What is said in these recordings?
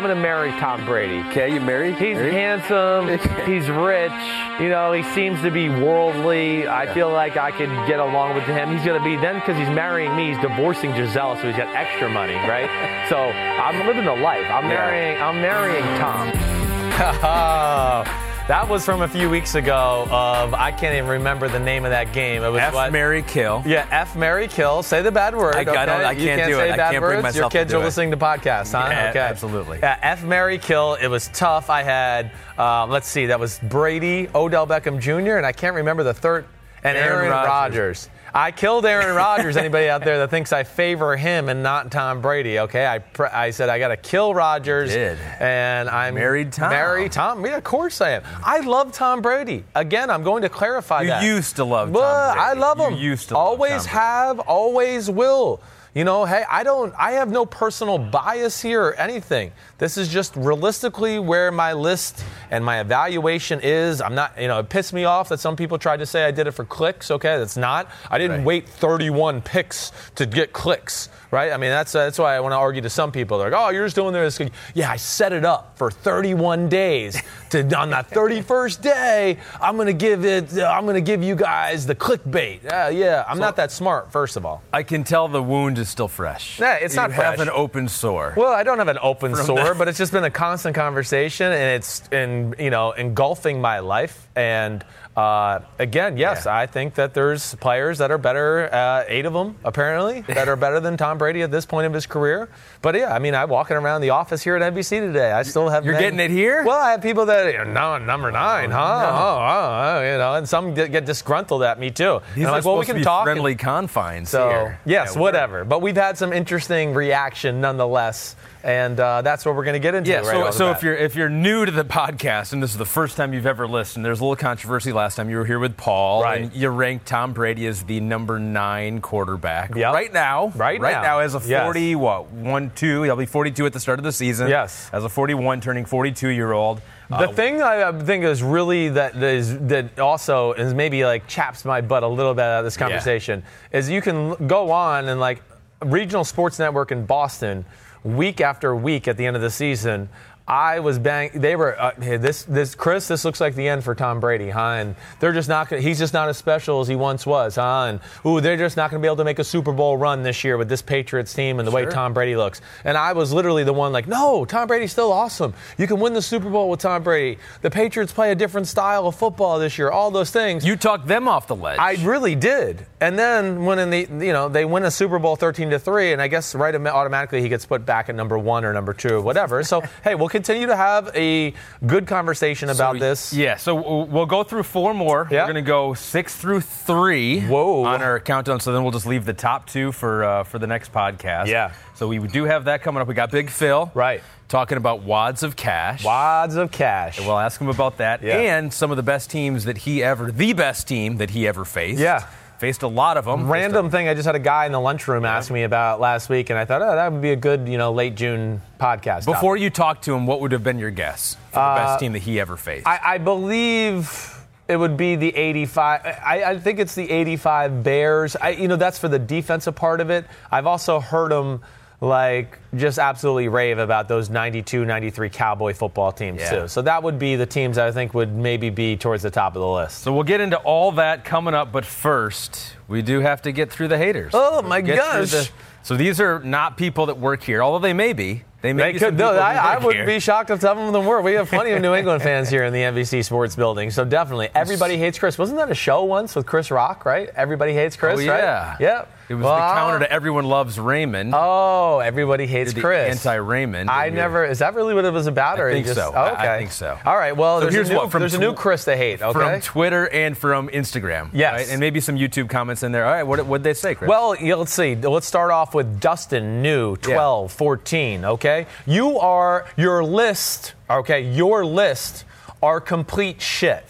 I'm gonna marry Tom Brady. Okay, you marry? He's handsome. he's rich. You know, he seems to be worldly. I feel like I could get along with him. He's gonna be then because he's marrying me. He's divorcing Gisele, so he's got extra money, right? so I'm living the life. I'm marrying. I'm marrying Tom. that was from a few weeks ago. Of I can't even remember the name of that game. It was F, what? Mary, kill. Yeah, F, Mary, kill. Say the bad word. I- I don't- I You can't can't do say it. I can't bring words. Your myself to kids do are listening to podcasts, huh? Yeah, okay, absolutely. Yeah, F, Mary, kill. It was tough. I had, um, let's see, that was Brady, Odell Beckham Jr., and I can't remember the third, and Aaron Aaron, Rodgers. Rodgers. I killed Aaron Rodgers. Anybody out there that thinks I favor him and not Tom Brady? Okay, I pr- I said I got to kill Rodgers. did. and I'm Married Tom. Married Tom. Yeah, of course I am. I love Tom Brady. Again, I'm going to clarify You that. used to love Tom Well, Brady. I love You him. used to love always have, always will. You know, hey, I don't, I have no personal bias here or anything. This is just realistically where my list and my evaluation is. I'm not, you know, it pissed me off that some people tried to say I did it for clicks. Okay, that's not. I didn't Right. wait 31 picks to get clicks. Right? I mean, that's that's why I want to argue to some people. They're like, "Oh, you're just doing this." Yeah, I set it up for 31 days. To on that 31st day, I'm gonna give it. uh, I'm gonna give you guys the clickbait. Yeah, yeah. I'm not that smart. First of all. I can tell the wound is still fresh. Yeah, it's you not have an open sore. Well, I don't have an open From sore, that- but it's just been a constant conversation, and it's in you know engulfing my life. And uh, again, yes, Yeah. I think that there's players that are better, uh, eight of them apparently, that are better than Tom Brady at this point of his career. But yeah, I mean, I'm walking around the office here at NBC today. I still have. You're men- getting it here? Well, I have people that know, no number nine, huh? Oh, oh, oh, you know, and some get, disgruntled at me too. These are like, well, we can talk. and- friendly confines so here. yes, Yeah, whatever. But we've had some interesting reaction nonetheless, and uh, that's what we're going to get into. Yeah, right so, so if you're if you're new to the podcast and this is the first time you've ever listened, there's a little controversy last time you were here with Paul, Right. and you ranked Tom Brady as the number nine quarterback Yep. right now. Right right now. now, as a Yes. 40 what one two he'll be 42 at the start of the season. Yes. as a 41 turning 42 year old. the thing I uh, think is really that is that also is maybe like chaps my butt a little bit out of this conversation is you can go on and like regional sports network in Boston week after week at the end of the season. I was bang. They were uh, hey, this this Chris. This looks like the end for Tom Brady, huh? And they're just not. Gonna, he's just not as special as he once was, huh? And ooh, they're just not going to be able to make a Super Bowl run this year with this Patriots team and the way Tom Brady looks. And I was literally the one like, no, Tom Brady's still awesome. You can win the Super Bowl with Tom Brady. The Patriots play a different style of football this year. All those things. You talked them off the ledge. I really did. And then when in the you know they win a Super Bowl 13 to 3 and I guess right automatically he gets put back at number 1 or number 2 or whatever. So hey, we'll continue to have a good conversation about So, this. Yeah, so we'll go through four more. Yeah. We're going to go six through three Whoa. on our countdown. So then we'll just leave the top two for uh, for the next podcast. Yeah. So we do have that coming up. We got Big Phil. Right. Talking about wads of cash. Wads of cash. And We'll ask him about that Yeah. and some of the best teams that he ever, the best team that he ever faced. Yeah. Faced a lot of them. Random thing, I just had a guy in the lunchroom ask me about last week, and I thought, oh, that would be a good, you know, late June podcast. Before you talked to him, what would have been your guess for the best team that he ever faced? Uh, I, I believe it would be the 85. I, I think it's the 85 Bears. I, you know, that's for the defensive part of it. I've also heard them like just absolutely rave about those 92, 93 Cowboy football teams Yeah. too. So that would be the teams I think would maybe be towards the top of the list. So we'll get into all that coming up, but first, we do have to get through the haters. Oh, my through gosh. the- so these are not people that work here, although they may be. They They could. No, I, I wouldn't be shocked if some of them were. We have plenty of New England fans here in the NBC Sports Building, so definitely everybody hates Chris. Wasn't that a show once with Chris Rock? Right? Everybody hates oh, Chris. Oh, yeah. Right? Yep. It was Well, the counter to everyone loves Raymond. Oh, everybody hates the Chris. anti-Raymond. I you're- never. Is that really what it was about? Or I think just, so. Oh, okay. I think so. All right. Well, So there's, here's a new, what, from there's a new Chris they hate. Okay. From Twitter and from Instagram. Yes. right? And maybe some YouTube comments in there. All right, what would they say, Chris? Well, yeah, let's see. Let's start off with Dustin New, 12, 14, okay? You are, your list, okay, your list are complete shit.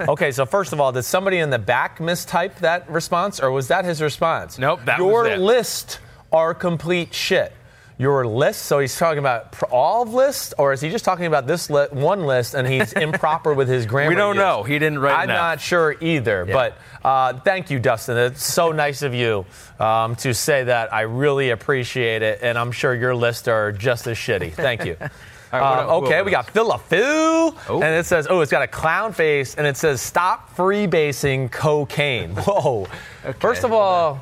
Okay, so first of all, did somebody in the back mistype that response, or was that his response? Nope, that was Your it. list are complete shit. Your list, so he's talking about all of lists, or is he just talking about this li- one list and he's improper with his grammar? We don't use? know. He didn't write I'm enough. not sure either, but uh, thank you, Dustin. It's so nice of you um, to say that. I really appreciate it, and I'm sure your lists are just as shitty. Thank you. Right, Um, okay, we got Philip and it says, oh, it's got a clown face, and it says, stop freebasing cocaine. Whoa. First of all,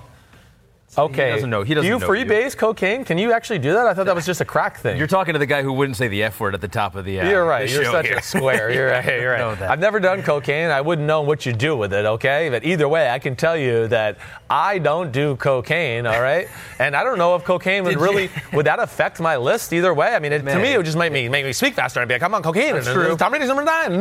okay. doesn't know- he doesn't do you know you. freebase cocaine? Can you actually do that? I thought that was just a crack thing. You're talking to the guy who wouldn't say the F word at the top of the. Uh, You're right. the You're such here. a square. You're right. You're right. I've never done cocaine. I wouldn't know what you do with it. Okay, but either way, I can tell you that I don't do cocaine. All right, and I don't know if cocaine would really would that affect my list either way. I mean, it, to me, it would just make me make me speak faster and be like, "I'm on cocaine." and true. Tom Brady's number nine.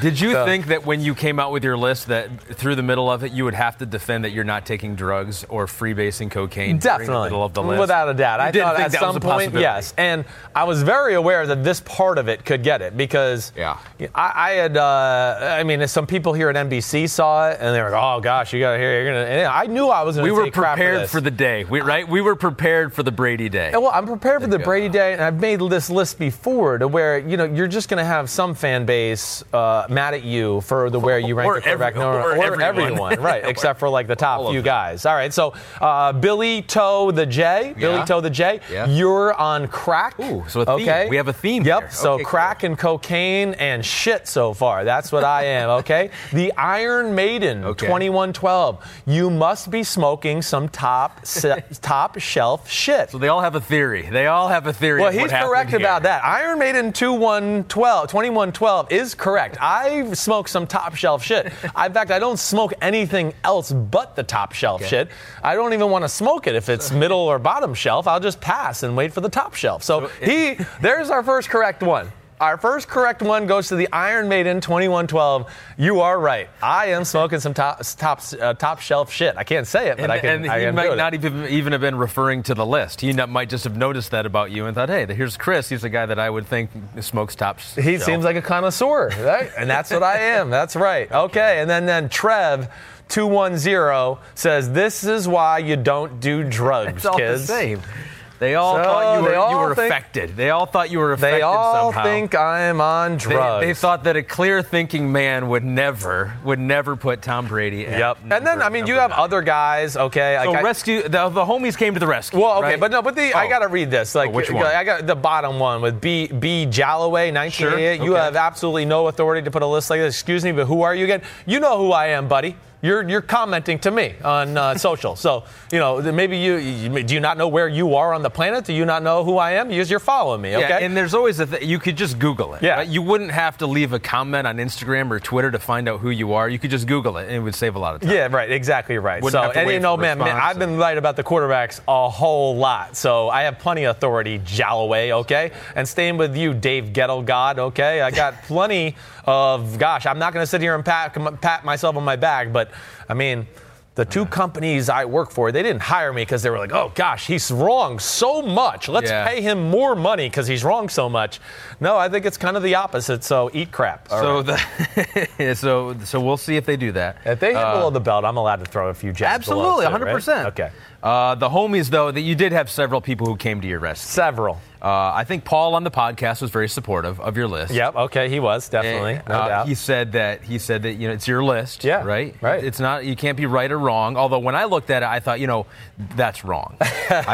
Did you So- think that when you came out with your list that through the middle of it you would have to defend that you're not taking drugs or freebasing cocaine? during the Definitely, middle of the list? without a doubt. You I thought at some point, yes, and I was very aware that this part of it could get it because Yeah. I, I had. Uh, I mean, some people here at NBC saw it and they were like, "Oh gosh, you got to hear, you're gonna." And I knew I was going We were prepared this. for the day, we, right? We were prepared for the Brady day. And, well, I'm prepared for the. Brady Day, and I've made this list before to where you know you're just going to have some fan base uh, mad at you for the where you rank Or the quarterback, every- no, or or everyone. everyone, right? except for like the top few guys. All right, so uh, Uh, Billy Toe the J, Billy Yeah. Toe the J, Yeah. you're on crack. Ooh, so a theme. okay, We have a theme Yep. here. So Okay, cool. crack and cocaine and shit so far. That's what I am. Okay. the Iron Maiden, Okay. 2112. You must be smoking some top se- top shelf shit. so they all have a theory. They all have a theory. Well, he's correct here. about that. Iron Maiden 2112, 2112 is correct. I smoke some top shelf shit. I- In fact, I don't smoke anything else but the top shelf shit. I don't even want to smoke it if it's middle or bottom shelf. I'll just pass and wait for the top shelf. So he, there's our first correct one. Our first correct one goes to the Iron Maiden 2112. You are right. I am smoking some top top uh, top shelf shit. I can't say it, but And, I can. and I he can might not even, even have been referring to the list. He not, might just have noticed that about you and thought, hey, here's Chris. He's a guy that I would think smokes top. He shelf. seems like a connoisseur, right? and that's what I am. That's right. Okay, and then then Trev. 210 says this is why you don't do drugs, It's all kids. the same. They all So thought you were, they you were think- affected. They all thought you were affected They all somehow. think I'm on drugs. They, thought that a clear thinking man would never would never put Tom Brady. At Yep. And then I mean you number have nine. other guys, okay? So like I- rescue the, the homies came to the rescue. Well, okay, right? but no, but the I Oh. gotta read this. Like, oh, which one? I got the bottom one with B B Jalloway, 1988. You okay. have absolutely no authority to put a list like this. Excuse me, but who are you again? You know who I am, buddy. You're you're commenting to me on uh, social. So you know maybe you, you do you not know where you are on the planet? Do you not know who I am? Because you're following me. Okay. Yeah, and there's always a th- you could just Google it. Yeah. right? You wouldn't have to leave a comment on Instagram or Twitter to find out who you are. You could just Google it, and it would save a lot of time. Yeah, right. Exactly right. Wouldn't so, and you know, man, man, I've been right about the quarterbacks a whole lot. So I have plenty of authority, Jalloway. Okay, and staying with you, Dave Gettle God. Okay, I got plenty of. Gosh, I'm not going to sit here and pat pat myself on my back, but I mean. The two companies I work for, they didn't hire me because they were like, "Oh gosh, he's wrong so much. Let's Yeah. pay him more money because he's wrong so much." No, I think it's kind of the opposite. So eat crap. All So right. the so so we'll see if they do that. if they hit Uh, below the belt, I'm allowed to throw a few jabs. Absolutely, too, 100%. Okay. Uh, the homies, though, that you did have several people who came to your rescue. Several. Uh, I think Paul on the podcast was very supportive of your list. Yep. Okay. He was definitely. And, no uh, doubt. He said that he said that you know it's your list. Yeah, Right. right. It's not you can't be right or wrong. Although when I looked at it, I thought you know that's wrong. I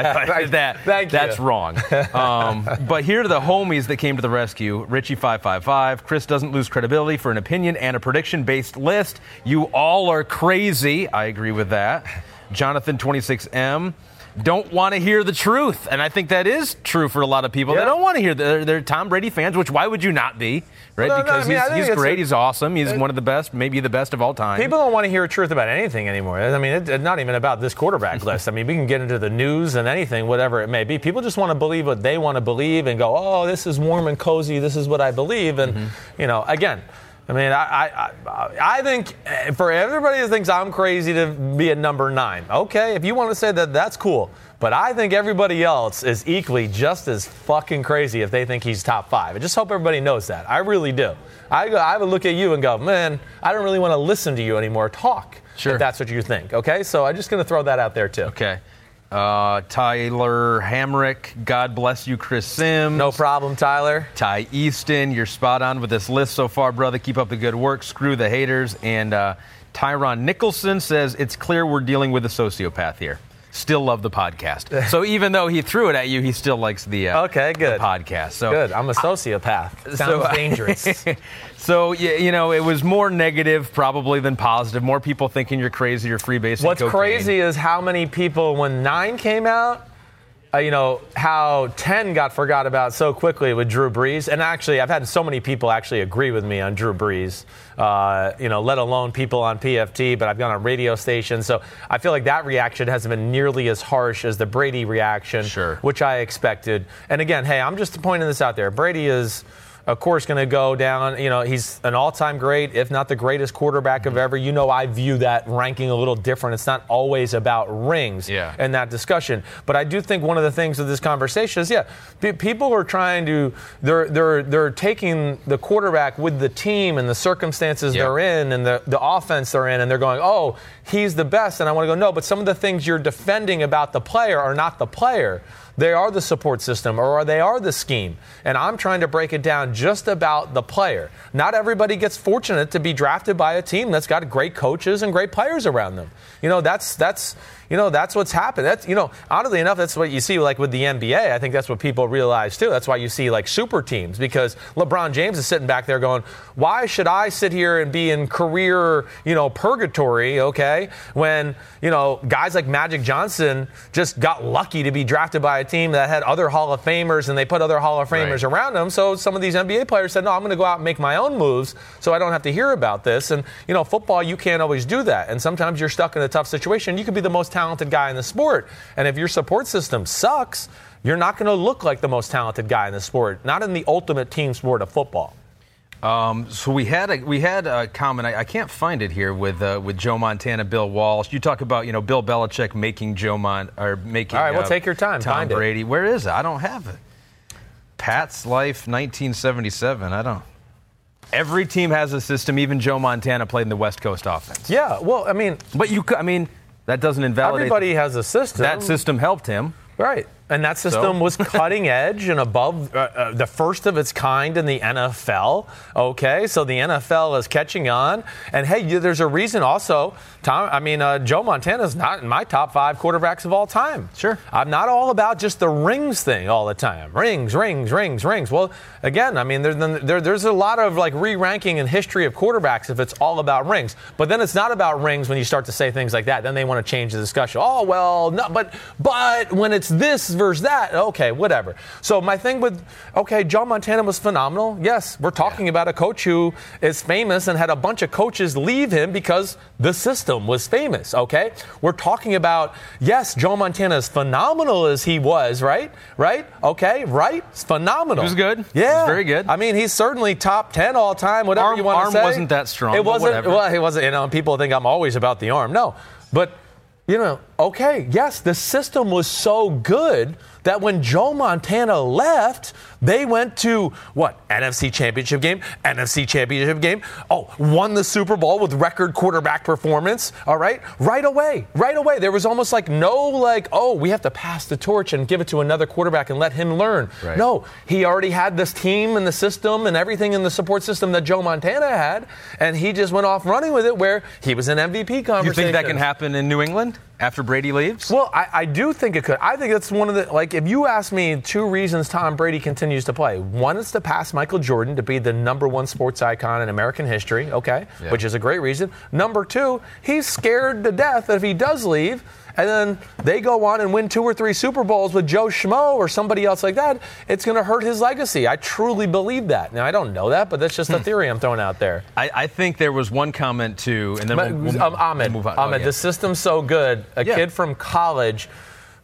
thought that Thank you. that's wrong. Um, but here are the homies that came to the rescue. Richie five five five. Chris doesn't lose credibility for an opinion and a prediction based list. You all are crazy. I agree with that. Jonathan twenty six M. don't want to hear the truth, and I think that is true for a lot of people. Yeah. They don't want to hear. They're, they're Tom Brady fans, which why would you not be? Right? Well, no, because I mean, he's, he's great. a- he's awesome. He's one of the best, maybe the best of all time. People don't want to hear truth about anything anymore. I mean, it, it's not even about this quarterback list. I mean, we can get into the news and anything, whatever it may be. People just want to believe what they want to believe and go, oh, this is warm and cozy. This is what I believe. And, Mm-hmm. you know, again, I mean, I, I, I, think eh, for everybody who thinks I'm crazy to be a number nine, okay, if you want to say that, that's cool. But I think everybody else is equally just as fucking crazy if they think he's top five. I just hope everybody knows that. I really do. I, go, I would look at you and go, man, I don't really want to listen to you anymore. Talk. Sure. If that's what you think. Okay, so I'm just going to throw that out there too. Okay. Uh, Tyler Hamrick, God bless you, Chris Sims. No problem, Tyler. Ty Easton, you're spot on with this list so far, brother. Keep up the good work. Screw the haters. And uh, Tyron Nicholson says it's clear we're dealing with a sociopath here. Still love the podcast. so even though he threw it at you, he still likes the, uh, Okay, good. the podcast. So Good. I'm a sociopath. Sounds dangerous. so yeah, you know, it was more negative probably than positive. More people thinking you're crazy or freebasing. What's cocaine. What's crazy is how many people, when nine came out, uh, you know, how 10 got forgot about so quickly with Drew Brees. And actually, I've had so many people actually agree with me on Drew Brees, uh, you know, let alone people on PFT, but I've gone on radio stations. So I feel like that reaction hasn't been nearly as harsh as the Brady reaction, Sure. which I expected. And again, hey, I'm just pointing this out there. Brady is. Of course, going to go down. You know, he's an all-time great, if not the greatest quarterback of ever. You know, I view that ranking a little different. It's not always about rings Yeah. in that discussion. But I do think one of the things of this conversation is, yeah, pe- people are trying to they're they're they're taking the quarterback with the team and the circumstances they're in and the the offense they're in, and they're going, oh, he's the best. And I want to go, no, but some of the things you're defending about the player are not the player. They are the support system or they are the scheme. And I'm trying to break it down just about the player. Not everybody gets fortunate to be drafted by a team that's got great coaches and great players around them. You know, that's that's you know, that's what's happened. That's you know, oddly enough, that's what you see like with the NBA. I think that's what people realize too. That's why you see like super teams because LeBron James is sitting back there going, "Why should I sit here and be in career, you know, purgatory, okay, when, you know, guys like Magic Johnson just got lucky to be drafted by a team that had other Hall of Famers and they put other Hall of Famers Right. around them. So some of these NBA players said, "No, I'm going to go out and make my own moves so I don't have to hear about this." And, you know, football you can't always do that. And sometimes you're stuck in a tough situation. You could be the most talented guy in the sport, and if your support system sucks, you're not going to look like the most talented guy in the sport, not in the ultimate team sport of football. Um, so we had a we had a comment. I, I can't find it here with uh, with Joe Montana, Bill Walsh. You talk about you know Bill Belichick making Joe Mon or making. All right, well, uh, take your time. Tom Find it. Brady. Where is it? I don't have it. Pat's Life, 1977. I don't. Every team has a system. Even Joe Montana played in the West Coast offense. Yeah, well, I mean, But you, I mean, that doesn't invalidate. everybody has a system. that system helped him. Right. And that system was cutting edge and above uh, uh, the first of its kind in the NFL. Okay, so the NFL is catching on. And hey, you, there's a reason also, Tom. I mean, uh, Joe Montana's not in my top five quarterbacks of all time. Sure. I'm not all about just the rings thing all the time. Rings, rings, rings, rings. Well, again, I mean, there, there, there's a lot of like re-ranking in history of quarterbacks if it's all about rings. But then it's not about rings when you start to say things like that. Then they want to change the discussion. Oh well, no, but but when it's this that, okay, whatever. So my thing with okay, John Montana was phenomenal. Yes, we're talking about a coach who is famous and had a bunch of coaches leave him because the system was famous. Okay, we're talking about yes, Joe Montana is phenomenal as he was, right? Right? Okay, right? It's phenomenal. He was good. Yeah, was very good. I mean, he's certainly top ten all time. Whatever Arm- you want to say. arm wasn't that strong, It wasn't. Well, it wasn't. You know, people think I'm always about the arm. No, but you know, okay, yes, the system was so good that when Joe Montana left, they went to what NFC Championship game, NFC Championship game. Oh, won the Super Bowl with record quarterback performance. All right, right away, right away. There was almost like no like, oh, we have to pass the torch and give it to another quarterback and let him learn. Right. No, he already had this team and the system and everything in the support system that Joe Montana had, and he just went off running with it where he was an MVP conversation. You think that can happen in New England after Brady leaves? Well, I, I do think it could. I think that's one of the like. If you ask me two reasons Tom Brady continues to play, one is to pass Michael Jordan to be the number one sports icon in American history. Okay, Yeah. which is a great reason. Number two, he's scared to death that if he does leave, and then they go on and win two or three Super Bowls with Joe Schmo or somebody else like that, it's going to hurt his legacy. I truly believe that. Now, I don't know that, but that's just a theory I'm throwing out there. I, I think there was one comment too, and then But, we'll, we'll, um, Ahmed, we'll move on. Ahmed, Oh, yeah. the system's so good. A Yeah. kid from college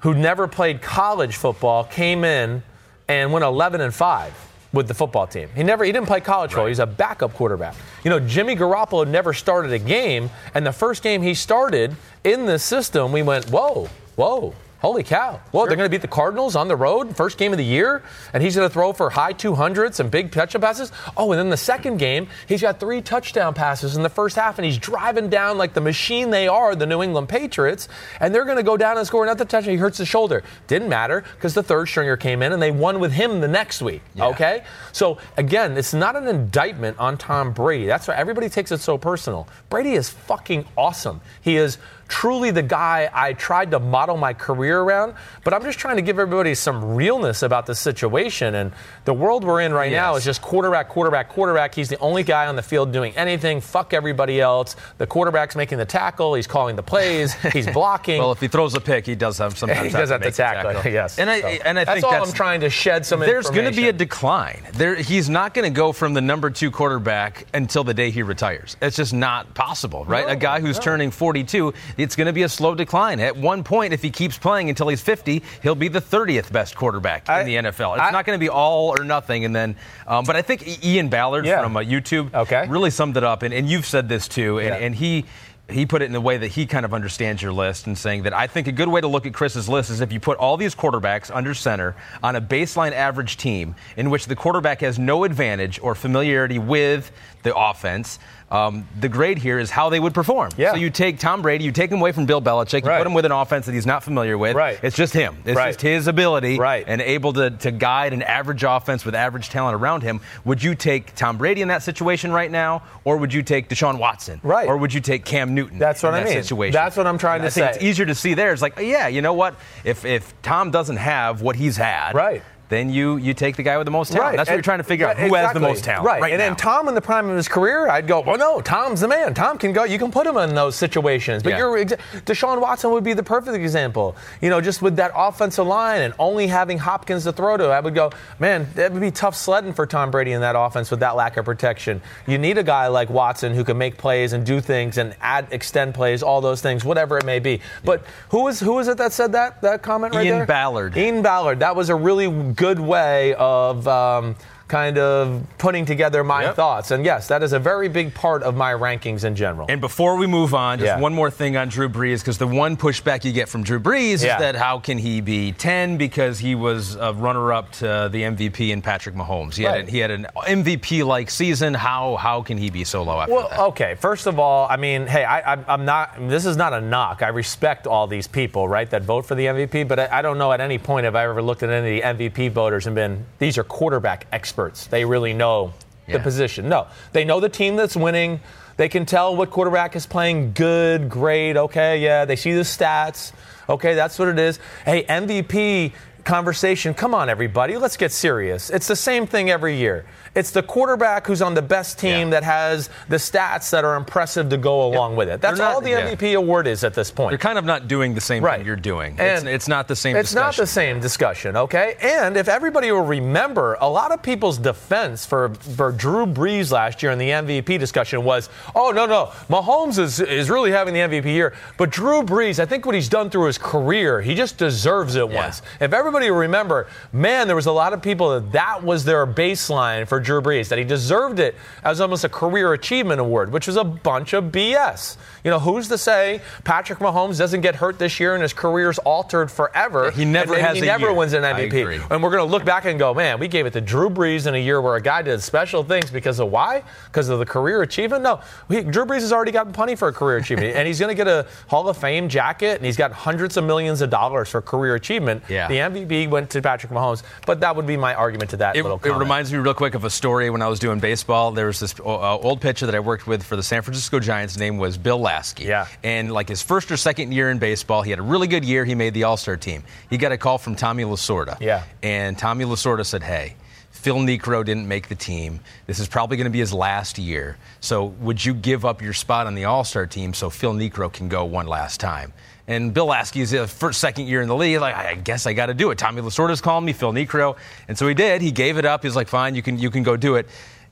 who never played college football came in and went 11 and 5 with the football team. He never he didn't play college football. He's a backup quarterback. You know, Jimmy Garoppolo never started a game, and the first game he started in this system, we went, "Whoa, whoa." Holy cow. Well, they're going to beat the Cardinals on the road, first game of the year, and he's going to throw for high 200s and big touchdown passes. Oh, and then the second game, he's got three touchdown passes in the first half, and he's driving down like the machine they are, the New England Patriots, and they're going to go down and score another touchdown. He hurts his shoulder. Didn't matter because the third stringer came in and they won with him the next week. Okay? So, again, it's not an indictment on Tom Brady. That's why everybody takes it so personal. Brady is fucking awesome. He is truly the guy I tried to model my career around, but I'm just trying to give everybody some realness about the situation. And the world we're in right now Yes. is just quarterback, quarterback, quarterback. He's the only guy on the field doing anything. Fuck everybody else. The quarterback's making the tackle. He's calling the plays. He's blocking. well, if he throws a pick, he does have sometimes he does have to the tackle. yes. And I So and I think that's think all that's I'm trying to shed some. There's going to be a decline. There, he's not going to go from the number two quarterback until the day he retires. It's just not possible, right? a guy who's turning 42, it's going to be a slow decline. At one point, if he keeps playing until he's 50, he'll be the 30th best quarterback I- in the NFL. It's I- not going to be all or nothing. And then, um, but I think Ian Ballard Yeah. from uh, YouTube Okay. really summed it up, and, and you've said this too, and, Yeah. and he. He put it in the way that he kind of understands your list and saying that I think a good way to look at Chris's list is if you put all these quarterbacks under center on a baseline average team in which the quarterback has no advantage or familiarity with the offense. Um, the grade here is how they would perform. Yeah. So you take Tom Brady, you take him away from Bill Belichick, you Right. put him with an offense that he's not familiar with. Right. It's just him. It's Right. just his ability Right. and able to, to guide an average offense with average talent around him. Would you take Tom Brady in that situation right now, or would you take Deshaun Watson? Right. Or would you take Cam Newton? That's what in I that mean. Situation? That's what I'm trying And to I think say. It's easier to see there. It's like, yeah, you know what? If if Tom doesn't have what he's had, Right. Then you you take the guy with the most talent. That's what And- you're trying to figure out. right, Who has the most talent? Right. Right. and now. then Tom in the prime of his career, I'd go, well, no, Tom's the man. Tom can go. You can put him in those situations. But Yeah. you're exa- Deshaun Watson would be the perfect example. You know, just with that offensive line and only having Hopkins to throw to, I would go, man, that would be tough sledding for Tom Brady in that offense with that lack of protection. You need a guy like Watson who can make plays and do things and add extend plays, all those things, whatever it may be. But who was who was it that said that that comment right Ian there? Ballard. Ian Ballard. That was a really good way of um, kind of putting together my Yep. thoughts. And yes, that is a very big part of my rankings in general. And before we move on, just Yeah. one more thing on Drew Brees, because the one pushback you get from Drew Brees Yeah. is that how can he be 10 because he was a runner-up to the MVP in Patrick Mahomes. He, Right. had, he had an MVP-like season. How how can he be so low after well, that? okay. First of all, I mean, hey, I, I, I'm not. This is not a knock. I respect all these people, right, that vote for the MVP. But I, I don't know at any point have I ever looked at any of the MVP voters and been these are quarterback experts. They really know the position. No, they know the team that's winning. They can tell what quarterback is playing good, great. Okay, yeah. They see the stats. Okay, that's what it is. Hey, MVP conversation. Come on, everybody. Let's get serious. It's the same thing every year. It's the quarterback who's on the best team Yeah. that has the stats that are impressive to go along with it. That's not- all the yeah. MVP award is at this point. You're kind of not doing the same Right. thing you're doing. And it's, it's not the same discussion. It's not the same discussion, okay? And if everybody will remember, a lot of people's defense for, for Drew Brees last year in the MVP discussion was, oh, no, no, Mahomes is, is really having the MVP year. But Drew Brees, I think what he's done through his career, he just deserves it Yeah. once. If everybody will remember, man, there was a lot of people that that was their baseline for Drew Brees, that he deserved it as almost a career achievement award, which was a bunch of BS. You know, who's to say Patrick Mahomes doesn't get hurt this year and his career's altered forever? He never and has He never year. wins an MVP. And we're going to look back and go, man, we gave it to Drew Brees in a year where a guy did special things because of why? Because of the career achievement? No, we, Drew Brees has already gotten plenty for a career achievement, and he's going to get a Hall of Fame jacket, and he's got hundreds of millions of dollars for career achievement. Yeah. The MVP went to Patrick Mahomes, but that would be my argument to that It, little it reminds me real quick of a story when I was doing baseball. There was this uh, old pitcher that I worked with for the San Francisco Giants. His name was Bill Laskey. Yeah. And like his first or second year in baseball, he had a really good year. He made the All Star team. He got a call from Tommy Lasorda. Yeah. And Tommy Lasorda said, "Hey." Phil Niekro didn't make the team. This is probably going to be his last year. So, would you give up your spot on the All Star team so Phil Niekro can go one last time? And Bill Laskey's uh, first, second year in the league. Like, I guess I got to do it. Tommy Lasorda's calling me, Phil Niekro, and so he did. He gave it up. He was like, fine, you can you can go do it.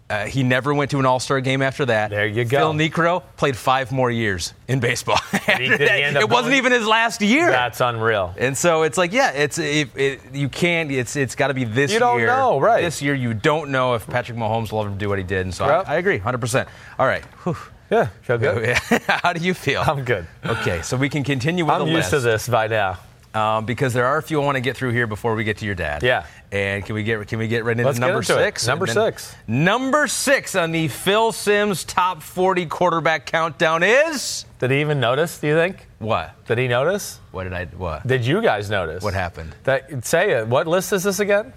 Uh, he never went to an All Star game after that. There you go. Phil Niekro played five more years in baseball. He- he end up it wasn't even his last year. That's unreal. And so it's like, yeah, it's it, it, you can't. It's it's got to be this You don't year. know, right. This year, you don't know if Patrick Mahomes will ever do what he did. And so Yep. I, I agree, 100. percent All right. Whew. Yeah, feel good. How do you feel? I'm good. Okay, so we can continue with I'm the used list to this by now. um, because there are a few I want to get through here before we get to your dad. Yeah. And can we get can we get right into Let's number into it. six? Number then- six. Number six on the Phil Sims top 40 quarterback countdown is Did he even notice? Do you think? what? Did he notice? What did I what? Did you guys notice? What happened? That say it. What list is this again?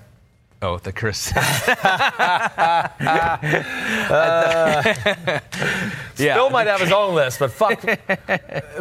Oh, the Chris. yeah. Phil might have his own list, but fuck,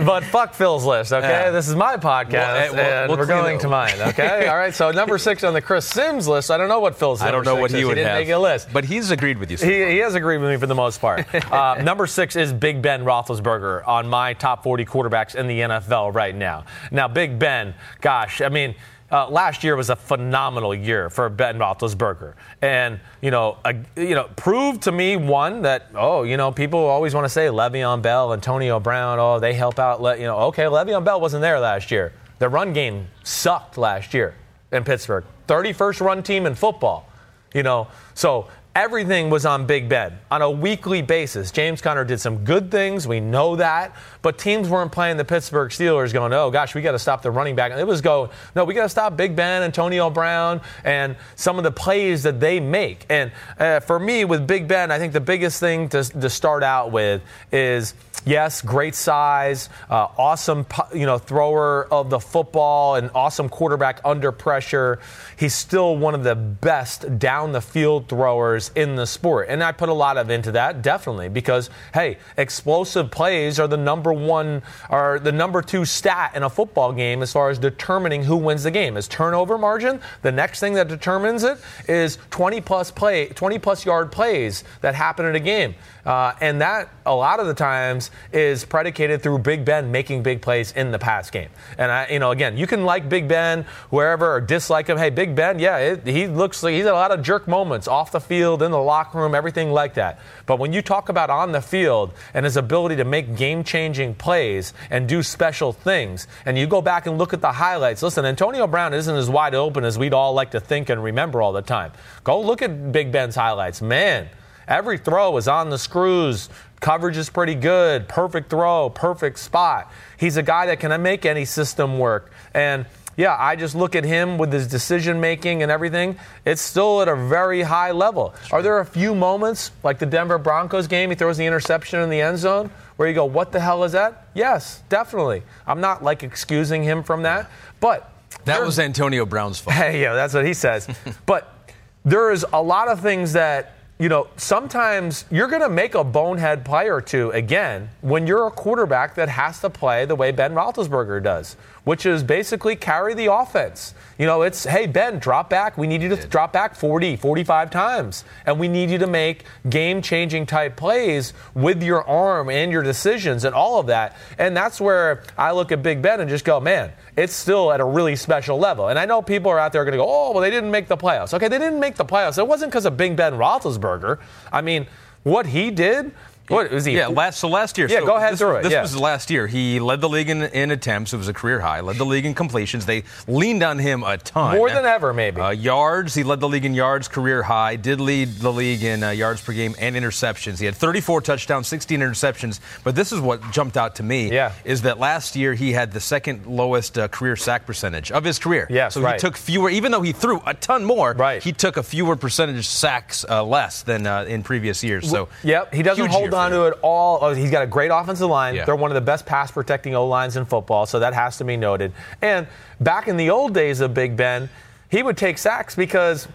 but fuck Phil's list. Okay, Yeah. this is my podcast, Well, we'll- and we'll we're going to mine. Okay, all right. So number six on the Chris Sims list. I don't know what Phil's. Is. I don't know what he is. would he didn't have. make a list. But he's agreed with you. He, he has agreed with me for the most part. Uh, number six is Big Ben Roethlisberger on my top 40 quarterbacks in the NFL right now. Now, Big Ben, gosh, I mean, uh, last year was a phenomenal year for Ben Roethlisberger, and you know, uh, you know, proved to me one that oh, you know, people always want to say Le'Veon Bell, Antonio Brown, oh, they help out. Le- you know, okay, Le'Veon Bell wasn't there last year. The run game sucked last year in Pittsburgh. 31st run team in football. You know, so everything was on Big Ben on a weekly basis. James Conner did some good things, we know that, but teams weren't playing the Pittsburgh Steelers going, oh gosh, we got to stop the running back. It was going, no, we got to stop Big Ben, Antonio Brown, and some of the plays that they make. And uh, for me, with Big Ben, I think the biggest thing to, to start out with is yes, great size, uh, awesome, you know, thrower of the football, and awesome quarterback under pressure. He's still one of the best down the field throwers in the sport, and I put a lot of into that definitely because hey, explosive plays are the number one, are the number two stat in a football game as far as determining who wins the game. Is turnover margin the next thing that determines it? Is 20 plus play, 20 plus yard plays that happen in a game. Uh, and that a lot of the times is predicated through Big Ben making big plays in the pass game. And I, you know, again, you can like Big Ben wherever or dislike him. Hey, Big Ben, yeah, it, he looks like he's had a lot of jerk moments off the field, in the locker room, everything like that. But when you talk about on the field and his ability to make game-changing plays and do special things, and you go back and look at the highlights. Listen, Antonio Brown isn't as wide open as we'd all like to think and remember all the time. Go look at Big Ben's highlights, man. Every throw is on the screws. Coverage is pretty good. Perfect throw, perfect spot. He's a guy that can make any system work. And yeah, I just look at him with his decision making and everything. It's still at a very high level. Are there a few moments, like the Denver Broncos game, he throws the interception in the end zone, where you go, what the hell is that? Yes, definitely. I'm not like excusing him from that. But That was Antonio Brown's fault. Hey, yeah, that's what he says. but there is a lot of things that, you know, sometimes you're going to make a bonehead play or two again when you're a quarterback that has to play the way Ben Roethlisberger does, which is basically carry the offense. You know, it's, hey, Ben, drop back. We need you to drop back 40, 45 times. And we need you to make game changing type plays with your arm and your decisions and all of that. And that's where I look at Big Ben and just go, man, it's still at a really special level. And I know people are out there going to go, oh, well, they didn't make the playoffs. Okay, they didn't make the playoffs. It wasn't because of Big Ben Roethlisberger. I mean, what he did, what was he? Yeah, last so last year. Yeah, so go ahead this, through it, This yeah. was last year. He led the league in, in attempts. It was a career high. Led the league in completions. They leaned on him a ton. More than ever, maybe. Uh, yards. He led the league in yards, career high. Did lead the league in uh, yards per game and interceptions. He had 34 touchdowns, 16 interceptions. But this is what jumped out to me. Yeah. Is that last year he had the second lowest uh, career sack percentage of his career. Yes, So right. he took fewer, even though he threw a ton more. Right. He took a fewer percentage sacks uh, less than uh, in previous years. So Yep, he doesn't hold year on to it all. Oh, he's got a great offensive line. Yeah. They're one of the best pass protecting O lines in football, so that has to be noted. And back in the old days of Big Ben, he would take sacks because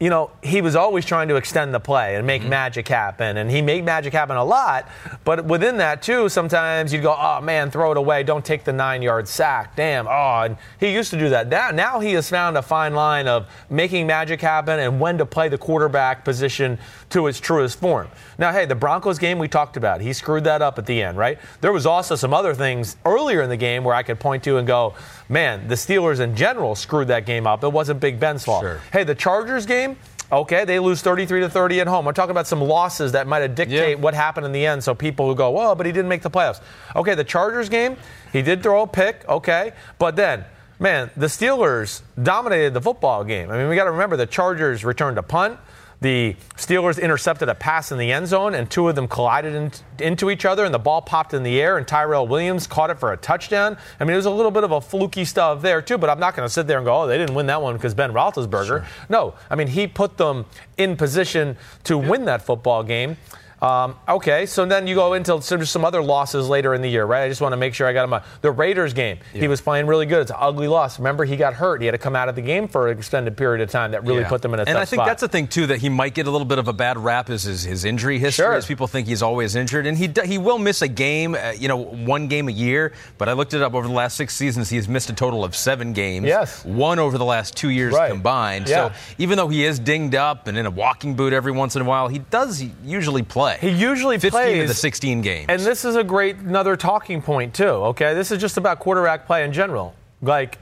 you know, he was always trying to extend the play and make mm-hmm. magic happen. And he made magic happen a lot. But within that, too, sometimes you'd go, oh, man, throw it away. Don't take the nine yard sack. Damn. Oh, and he used to do that. Now, now he has found a fine line of making magic happen and when to play the quarterback position to its truest form. Now, hey, the Broncos game we talked about, he screwed that up at the end, right? There was also some other things earlier in the game where I could point to and go, man, the Steelers in general screwed that game up. It wasn't Big Ben's fault. Sure. Hey, the Chargers game, Okay, they lose 33 to 30 at home. I'm talking about some losses that might have dictate yeah. what happened in the end. So people will go, well, but he didn't make the playoffs. Okay, the Chargers game, he did throw a pick. Okay, but then, man, the Steelers dominated the football game. I mean, we got to remember the Chargers returned a punt. The Steelers intercepted a pass in the end zone, and two of them collided in, into each other, and the ball popped in the air, and Tyrell Williams caught it for a touchdown. I mean, it was a little bit of a fluky stuff there, too, but I'm not going to sit there and go, oh, they didn't win that one because Ben Roethlisberger. Sure. No, I mean, he put them in position to win that football game. Um, okay, so then you go into some, some other losses later in the year, right? I just want to make sure I got him. A, the Raiders game, yeah. he was playing really good. It's an ugly loss. Remember, he got hurt. He had to come out of the game for an extended period of time. That really yeah. put them in a and tough I think spot. that's the thing too that he might get a little bit of a bad rap is his, his injury history. Sure. As people think he's always injured, and he he will miss a game, uh, you know, one game a year. But I looked it up over the last six seasons. He's missed a total of seven games. Yes, one over the last two years right. combined. Yeah. So even though he is dinged up and in a walking boot every once in a while, he does usually play. He usually 15 plays. of the 16 games. And this is a great another talking point too. Okay, this is just about quarterback play in general. Like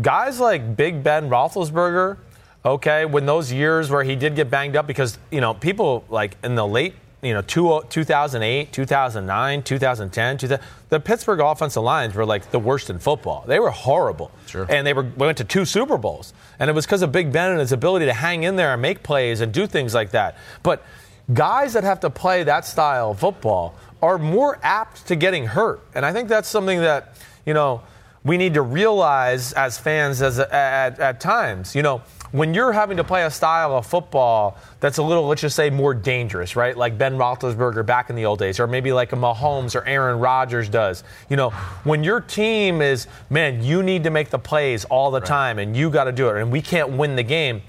guys like Big Ben Roethlisberger. Okay, when those years where he did get banged up because you know people like in the late you know, two, 2008, 2009, 2010, 2000, the Pittsburgh offensive lines were like the worst in football. They were horrible. Sure. And they were, went to two Super Bowls. And it was because of Big Ben and his ability to hang in there and make plays and do things like that. But guys that have to play that style of football are more apt to getting hurt. And I think that's something that, you know, we need to realize as fans as at, at times. You know, when you're having to play a style of football that's a little, let's just say, more dangerous, right? Like Ben Roethlisberger back in the old days, or maybe like a Mahomes or Aaron Rodgers does. You know, when your team is, man, you need to make the plays all the right. time and you got to do it, and we can't win the game,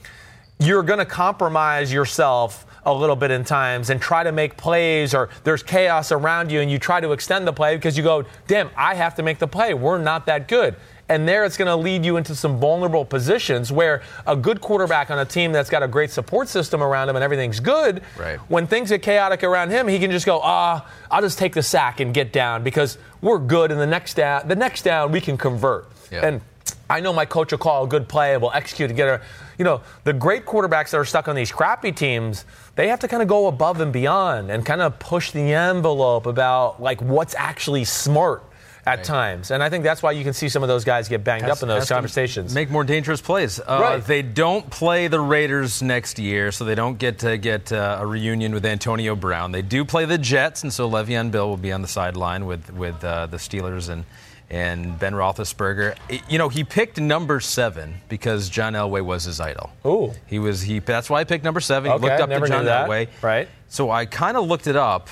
you're going to compromise yourself a little bit in times and try to make plays or there's chaos around you and you try to extend the play because you go, damn, I have to make the play. We're not that good. And there it's going to lead you into some vulnerable positions where a good quarterback on a team that's got a great support system around him and everything's good, right. when things get chaotic around him, he can just go, ah, I'll just take the sack and get down because we're good. And the next down, the next down, we can convert. Yeah. And I know my coach will call a good play, we'll execute to get a, you know, the great quarterbacks that are stuck on these crappy teams, they have to kind of go above and beyond and kind of push the envelope about like what's actually smart at right. times. And I think that's why you can see some of those guys get banged up in those conversations. Make more dangerous plays. Uh, right. They don't play the Raiders next year, so they don't get to get uh, a reunion with Antonio Brown. They do play the Jets, and so Le'Veon Bell will be on the sideline with with uh, the Steelers and and Ben Roethlisberger. You know, he picked number seven because John Elway was his idol. Ooh. He was he. That's why I picked number seven. Okay, he looked up to John Elway. Right. So I kind of looked it up.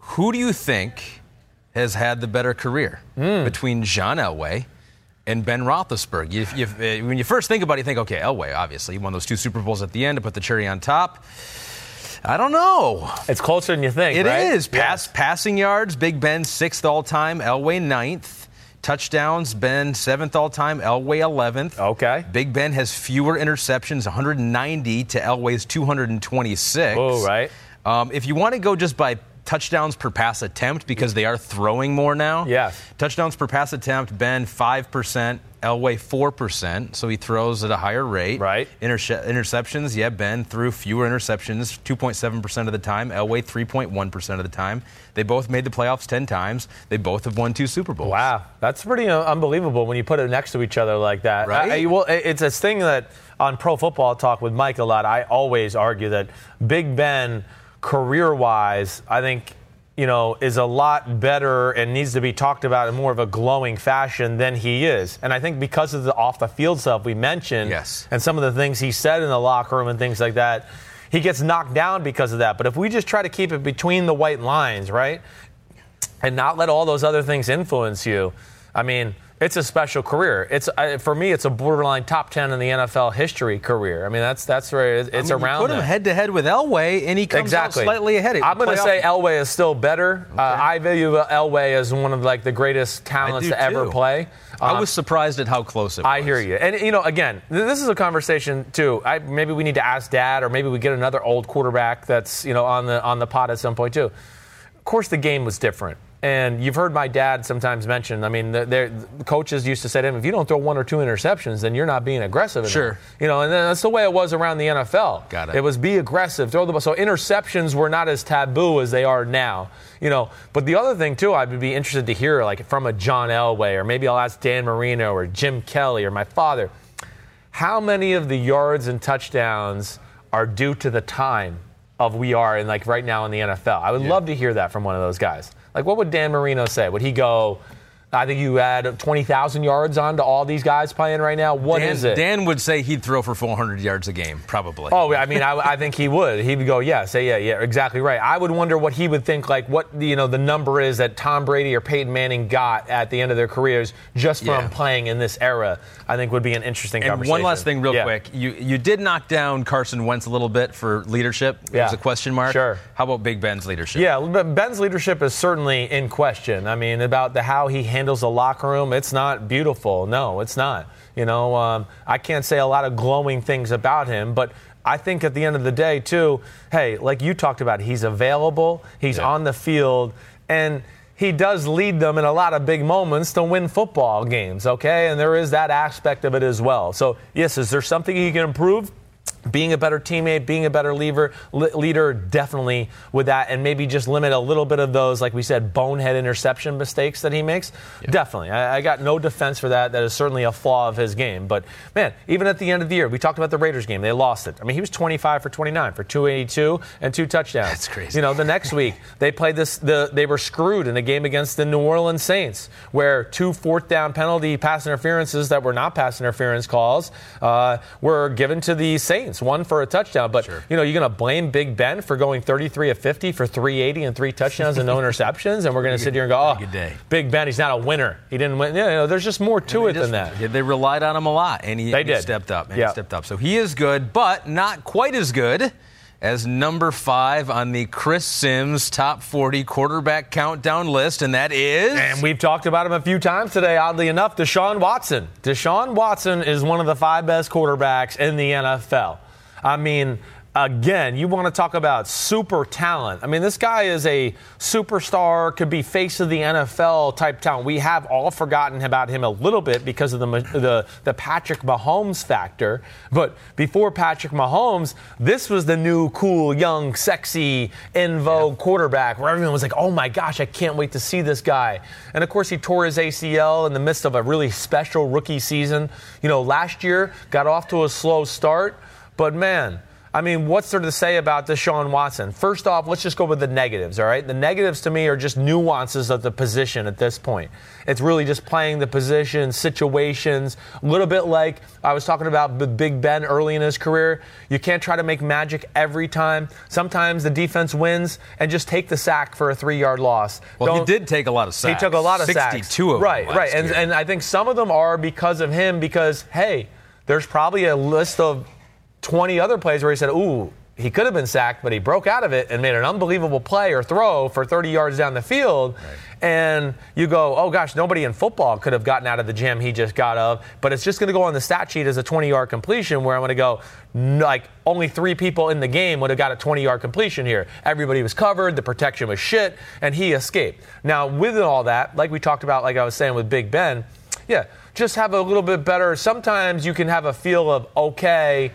Who do you think has had the better career mm. between John Elway? and Ben Roethlisberger. You, you, uh, when you first think about it, you think, okay, Elway, obviously, he won those two Super Bowls at the end to put the cherry on top. I don't know. It's closer than you think. It right? is. Pass, yes. Passing yards, Big Ben sixth all time, Elway ninth. Touchdowns, Ben seventh all time, Elway 11th. Okay. Big Ben has fewer interceptions, 190 to Elway's 226. Oh, right. Um, if you want to go just by touchdowns per pass attempt because they are throwing more now. Yeah. Touchdowns per pass attempt, Ben 5%, Elway 4%, so he throws at a higher rate. Right. Interce- interceptions, yeah, Ben threw fewer interceptions, 2.7% of the time, Elway 3.1% of the time. They both made the playoffs 10 times. They both have won two Super Bowls. Wow. That's pretty uh, unbelievable when you put it next to each other like that. Right. I, I, well, it's a thing that on Pro Football Talk with Mike a lot, I always argue that Big Ben – career wise, I think you know, is a lot better and needs to be talked about in more of a glowing fashion than he is. And I think because of the off the field stuff we mentioned yes. and some of the things he said in the locker room and things like that, he gets knocked down because of that. But if we just try to keep it between the white lines, right? And not let all those other things influence you. I mean, it's a special career. It's uh, for me, it's a borderline top ten in the NFL history career. I mean, that's that's where it's, I mean, around. put him head to head with Elway, and he comes exactly. out slightly ahead. I'm going to say Elway is still better. Okay. Uh, I value Elway as one of like the greatest talents to ever play. Um, I was surprised at how close it was. I hear you, and you know, again, this is a conversation too. I, maybe we need to ask Dad, or maybe we get another old quarterback that's you know on the on the pot at some point too. Of course, the game was different. And you've heard my dad sometimes mention. I mean, the, the, coaches used to say to him, "If you don't throw one or two interceptions, then you're not being aggressive." Enough. Sure. You know, and that's the way it was around the NFL. Got it. It was be aggressive, throw the ball. So interceptions were not as taboo as they are now. You know, but the other thing too, I would be interested to hear, like from a John Elway, or maybe I'll ask Dan Marino or Jim Kelly or my father, how many of the yards and touchdowns are due to the time of we are in like right now in the NFL? I would yeah. love to hear that from one of those guys. Like, what would Dan Marino say? Would he go, I think you add 20,000 yards on to all these guys playing right now. What Dan, is it? Dan would say he'd throw for 400 yards a game, probably. Oh, I mean, I, I, think he would. He would go, yeah, say, yeah, yeah, exactly right. I would wonder what he would think, like what you know the number is that Tom Brady or Peyton Manning got at the end of their careers just from yeah. playing in this era. I think would be an interesting and conversation. one last thing, real yeah. quick. You you did knock down Carson Wentz a little bit for leadership. Yeah. It was a question mark. Sure. How about Big Ben's leadership? Yeah, Ben's leadership is certainly in question. I mean, about the how he handles the locker room it's not beautiful. No, it's not. You know, um, I can't say a lot of glowing things about him, but I think at the end of the day, too, hey, like you talked about, he's available, he's yeah. on the field, and he does lead them in a lot of big moments to win football games, okay? And there is that aspect of it as well. So, yes, is there something he can improve? Being a better teammate, being a better leader, leader, definitely with that, and maybe just limit a little bit of those, like we said, bonehead interception mistakes that he makes. Yeah. Definitely, I, I, got no defense for that. That is certainly a flaw of his game. But man, even at the end of the year, we talked about the Raiders game. They lost it. I mean, he was 25 for 29 for 282 and two touchdowns. That's crazy. You know, the next week they played this. The they were screwed in a game against the New Orleans Saints, where two fourth down penalty pass interferences that were not pass interference calls uh, were given to the Saints one for a touchdown. But sure. you know, you're going to blame Big Ben for going 33 of 50 for 380 and three touchdowns and no interceptions, and we're going to sit here and go, "Oh, good day. Big Ben, he's not a winner. He didn't win." You know, there's just more to it just, than that. They relied on him a lot, and he, they he did. stepped up. And he stepped up. So he is good, but not quite as good as number five on the Chris Simms top 40 quarterback countdown list, and that is. And we've talked about him a few times today, oddly enough, Deshaun Watson. Deshaun Watson is one of the five best quarterbacks in the NFL. I mean, again, you want to talk about super talent. I mean, this guy is a superstar, could be face of the NFL type talent. We have all forgotten about him a little bit because of the the, the Patrick Mahomes factor. But before Patrick Mahomes, this was the new, cool, young, sexy, in vogue yeah. quarterback where everyone was like, "Oh my gosh, I can't wait to see this guy." And of course, he tore his ACL in the midst of a really special rookie season. You know, last year got off to a slow start, but man I mean, what's there to say about Deshaun Watson? First off, let's just go with the negatives, all right? The negatives to me are just nuances of the position at this point. It's really just playing the position, situations, a little bit like I was talking about with Big Ben early in his career. You can't try to make magic every time. Sometimes the defense wins and just take the sack for a three yard loss. Well, Don't, he did take a lot of sacks. He took a lot of 62 sacks. 62 of right, them. Right, right. And, and I think some of them are because of him because, hey, there's probably a list of 20 other plays where he said, ooh, he could have been sacked, but he broke out of it and made an unbelievable play or throw for 30 yards down the field. Right. And you go, oh gosh, nobody in football could have gotten out of the jam he just got of. But it's just going to go on the stat sheet as a 20 yard completion where I'm going to go, like, only three people in the game would have got a 20 yard completion here. Everybody was covered, the protection was shit, and he escaped. Now, with all that, like we talked about, like I was saying with Big Ben, yeah, just have a little bit better. Sometimes you can have a feel of, okay,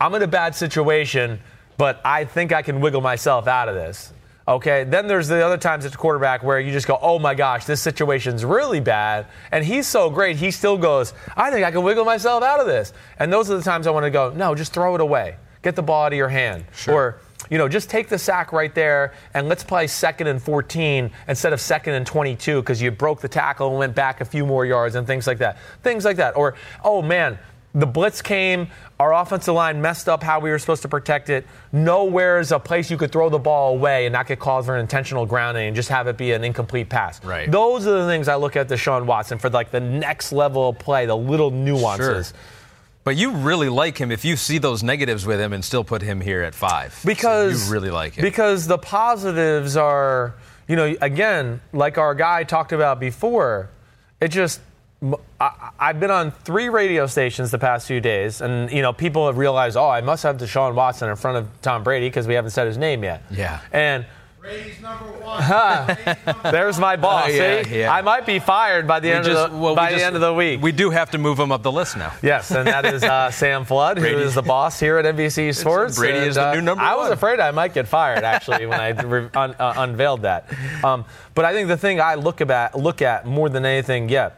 I'm in a bad situation, but I think I can wiggle myself out of this. Okay, then there's the other times at the quarterback where you just go, oh my gosh, this situation's really bad. And he's so great, he still goes, I think I can wiggle myself out of this. And those are the times I want to go, no, just throw it away. Get the ball out of your hand. Sure. Or, you know, just take the sack right there and let's play second and 14 instead of second and 22 because you broke the tackle and went back a few more yards and things like that. Things like that. Or, oh man, the blitz came. Our offensive line messed up how we were supposed to protect it. Nowhere is a place you could throw the ball away and not get called for an intentional grounding and just have it be an incomplete pass. Right. Those are the things I look at Deshaun Watson for like the next level of play, the little nuances. Sure. But you really like him if you see those negatives with him and still put him here at five. So because you really like him. Because the positives are, you know, again, like our guy talked about before, it just. I, I've been on three radio stations the past few days, and you know, people have realized, oh, I must have Deshaun Watson in front of Tom Brady because we haven't said his name yet. Yeah. And Brady's number one. Brady's number there's my boss. Oh, yeah, see, yeah. I might be fired by the We end just- of the well, by just- the end of the week. We do have to move him up the list now. Yes, and that is uh, Sam Flood, who Brady. is the boss here at NBC Sports. Brady and, is the uh, new number I was afraid I might get fired actually when I re- un- uh, unveiled that. Um, but I think the thing I look at look at more than anything, yeah.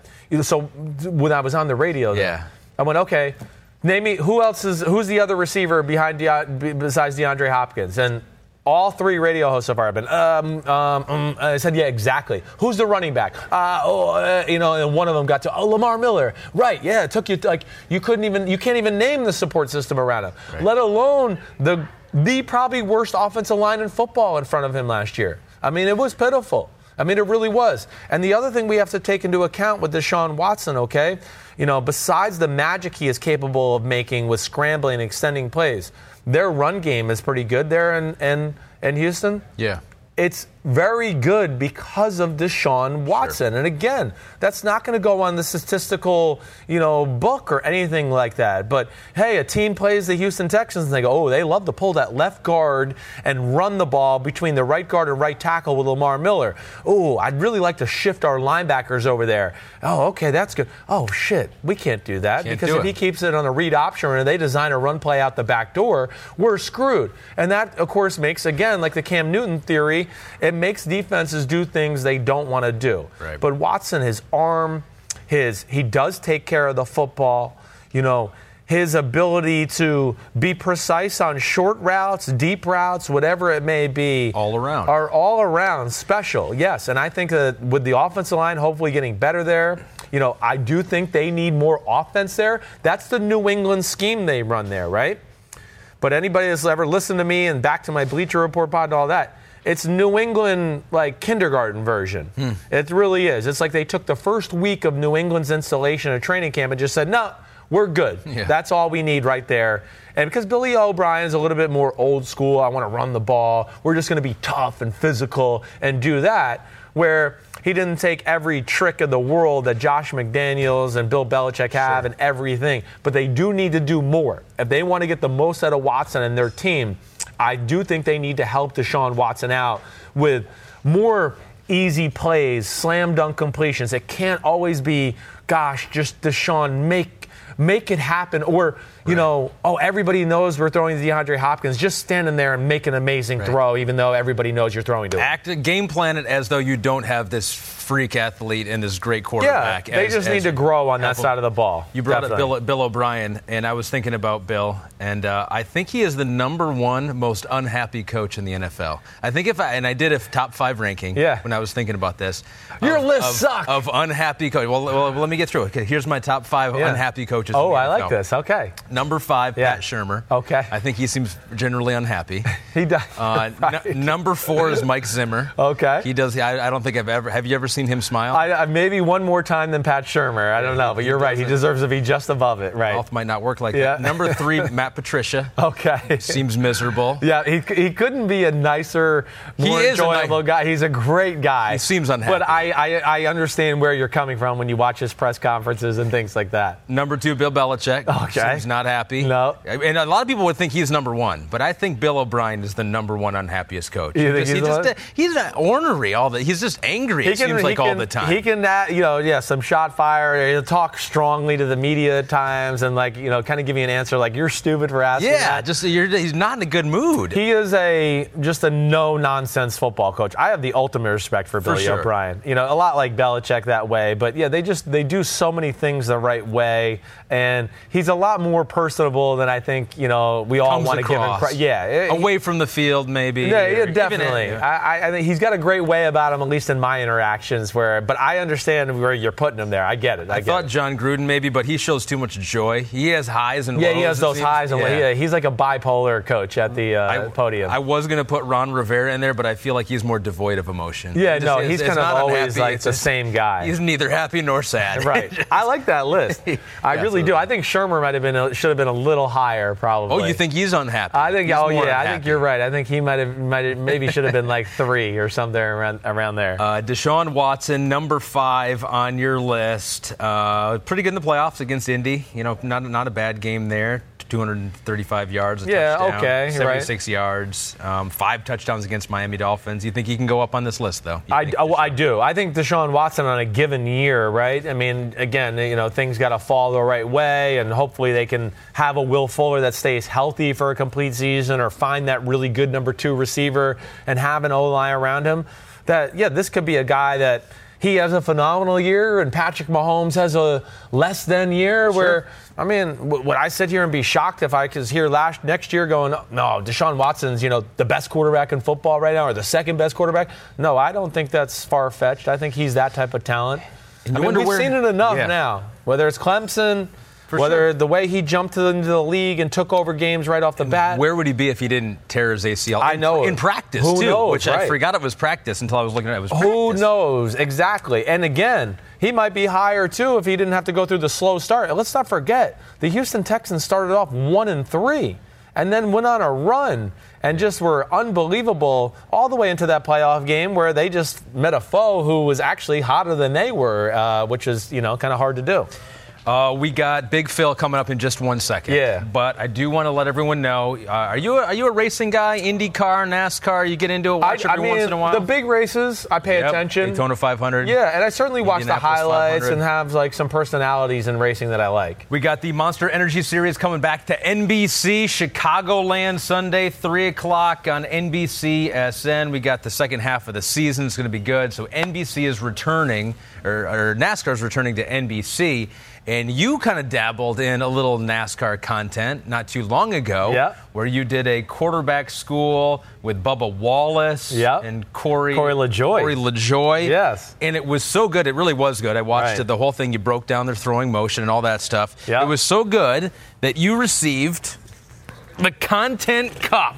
So when I was on the radio, Yeah. I went okay. Name me who else is who's the other receiver behind De- besides DeAndre Hopkins and. All three radio hosts so far have been. Um, um, um, I said, yeah, exactly. Who's the running back? Uh, oh, uh, you know, and one of them got to, oh, Lamar Miller. Right, yeah, it took you like you couldn't even you can't even name the support system around him. Let alone the the probably worst offensive line in football in front of him last year. I mean, it was pitiful. I mean, it really was. And the other thing we have to take into account with Deshaun Watson, okay, you know, besides the magic he is capable of making with scrambling and extending plays, their run game is pretty good there in, in, in Houston. Yeah. It's very good because of Deshaun Watson. And again, that's not going to go on the statistical, you know, book or anything like that. But hey, a team plays the Houston Texans and they go, oh, they love to pull that left guard and run the ball between the right guard and right tackle with Lamar Miller. Oh, I'd really like to shift our linebackers over there. Oh, okay, that's good. Oh shit, we can't do that Can't because do if it. he keeps it on a read option and they design a run play out the back door, we're screwed. And that, of course, makes, again, like the Cam Newton theory, it makes defenses do things they don't want to do. Right. But Watson, his arm, his he does take care of the football, you know. His ability to be precise on short routes, deep routes, whatever it may be, All around. are all around special. Yes, and I think that with the offensive line hopefully getting better there, you know, I do think they need more offense there. That's the New England scheme they run there, right? But anybody that's ever listened to me and back to my Bleacher Report pod and all that, it's New England like kindergarten version. Hmm. It really is. It's like they took the first week of New England's installation of training camp and just said, no, we're good. Yeah. That's all we need right there. And because Billy O'Brien's a little bit more old school, I want to run the ball. We're just going to be tough and physical and do that. Where he didn't take every trick of the world that Josh McDaniels and Bill Belichick have and everything, but they do need to do more. If they want to get the most out of Watson and their team, I do think they need to help Deshaun Watson out with more easy plays, slam dunk completions. It can't always be, gosh, just Deshaun make make it happen, or you know, oh everybody knows we're throwing to DeAndre Hopkins. Just standing there and make an amazing throw, even though everybody knows you're throwing to him. Act game plan it as though you don't have this freak athlete and this great quarterback. Yeah, they as- just as need to grow on that side of the ball. You brought Definitely. up Bill, Bill O'Brien, and I was thinking about Bill, and uh, I think he is the number one most unhappy coach in the NFL. I think if I and I did a top five ranking Yeah. when I was thinking about this. Your of- list of, suck. of unhappy coach. Well, well, let me get through it. Okay, here's my top five Yeah. unhappy coaches. Oh, I like this. Okay, Number five, Yeah. Pat Shurmur. Okay. I think he seems generally unhappy. he does. Uh, Right. n- number four is Mike Zimmer. Okay. He does. I, I don't think I've ever. Have you ever seen him smile? I, I, maybe one more time than Pat Shurmur. I don't know, but you're right. He deserves to be just above it. Right. Mouth might not work like Yeah. that. Number three, Matt Patricia. Okay. Seems miserable. Yeah, he, he couldn't be a nicer, He more enjoyable ni- guy. He's a great guy. He seems unhappy. But I, I, I understand where you're coming from when you watch his press conferences and things like that. Number two, Bill Belichick. Okay. Seems not happy. No. And a lot of people would think he's number one, but I think Bill O'Brien is the number one unhappiest coach. You think Because he he's just, he's uh, ornery all the. He's just angry. it seems like all the time. He can, uh, you know, yeah, some shot fire. He'll talk strongly to the media at times and, like, you know, kind of give you an answer like, you're stupid for asking yeah, that. just you're, he's not in a good mood. He is a just a no nonsense football coach. I have the ultimate respect for Billy sure. O'Brien. You know, a lot like Belichick that way, but yeah, they just they do so many things the right way, and he's a lot more personable than I think you know we all Comes want to give him. credit. Yeah, Away from the field, maybe. yeah, yeah, definitely. I, I- I think he's got a great way about him, at least in my interactions. where, but I understand where you're putting him there. I get it. I, I get thought it. Jon Gruden maybe, but he shows too much joy. He has highs and Yeah, lows. he has those highs and Yeah. yeah, he's like a bipolar coach at the uh, podium. I was going to put Ron Rivera in there, but I feel like he's more devoid of emotion. yeah, just no, he's is kind of always unhappy. like It's the just- same guy. He's neither happy nor sad. right. I like that list. I really do. I think Shurmur might have been a, should have been a little higher, probably. Oh, you think he's unhappy? I think. He's oh yeah, I think you're right. I think he might have, might have, maybe should have been like three or something around around there. Uh, Deshaun Watson, number five on your list. Uh, pretty good in the playoffs against Indy. You know, not not a bad game there. 235 yards. A Yeah, touchdown, okay, right. 76 yards. Um, five touchdowns against Miami Dolphins. You think he can go up on this list, though? You I, oh, I do. I think Deshaun Watson on a given year, right? I mean, again, you know, things got to fall the right way, and hopefully they can have a Will Fuller that stays healthy for a complete season, or find that really good number two receiver and have an O line around him. That yeah, this could be a guy that he has a phenomenal year, and Patrick Mahomes has a less than year. Where I mean, w- would I sit here and be shocked if I was here last next year going, no, Deshaun Watson's you know the best quarterback in football right now, or the second best quarterback? No, I don't think that's far fetched. I think he's that type of talent. I mean, we've where- seen it enough Yeah. now. Whether it's Clemson, whether sure. the way he jumped into the league and took over games right off the bat. Where would he be if he didn't tear his ACL? I know. In practice, Who too, knows, which I forgot it was practice until I was looking at it. it was Who practice. knows exactly? And again, he might be higher too if he didn't have to go through the slow start. And let's not forget, the Houston Texans started off one and three, and then went on a run and just were unbelievable all the way into that playoff game where they just met a foe who was actually hotter than they were, uh, which is you know kind of hard to do. Uh, we got Big Phil coming up in just one second. Yeah. But I do want to let everyone know: uh, Are you a, are you a racing guy? IndyCar, NASCAR? You get into it, watch I, I mean, once in a while. the big races, I pay Yep. attention. Daytona 500. Yeah, and I certainly watch the highlights and have like some personalities in racing that I like. We got the Monster Energy Series coming back to NBC, Chicagoland, Sunday, 3 o'clock on NBC SN. We got the second half of the season. It's going to be good. So NBC is returning, or, or NASCAR is returning to NBC. And you kind of dabbled in a little NASCAR content not too long ago, Yeah. where you did a quarterback school with Bubba Wallace Yep. and Corey Corey LaJoie. Corey LaJoie. Yes. And it was so good. It really was good. I watched Right. it, the whole thing. You broke down their throwing motion and all that stuff. Yeah. It was so good that you received the Content Cup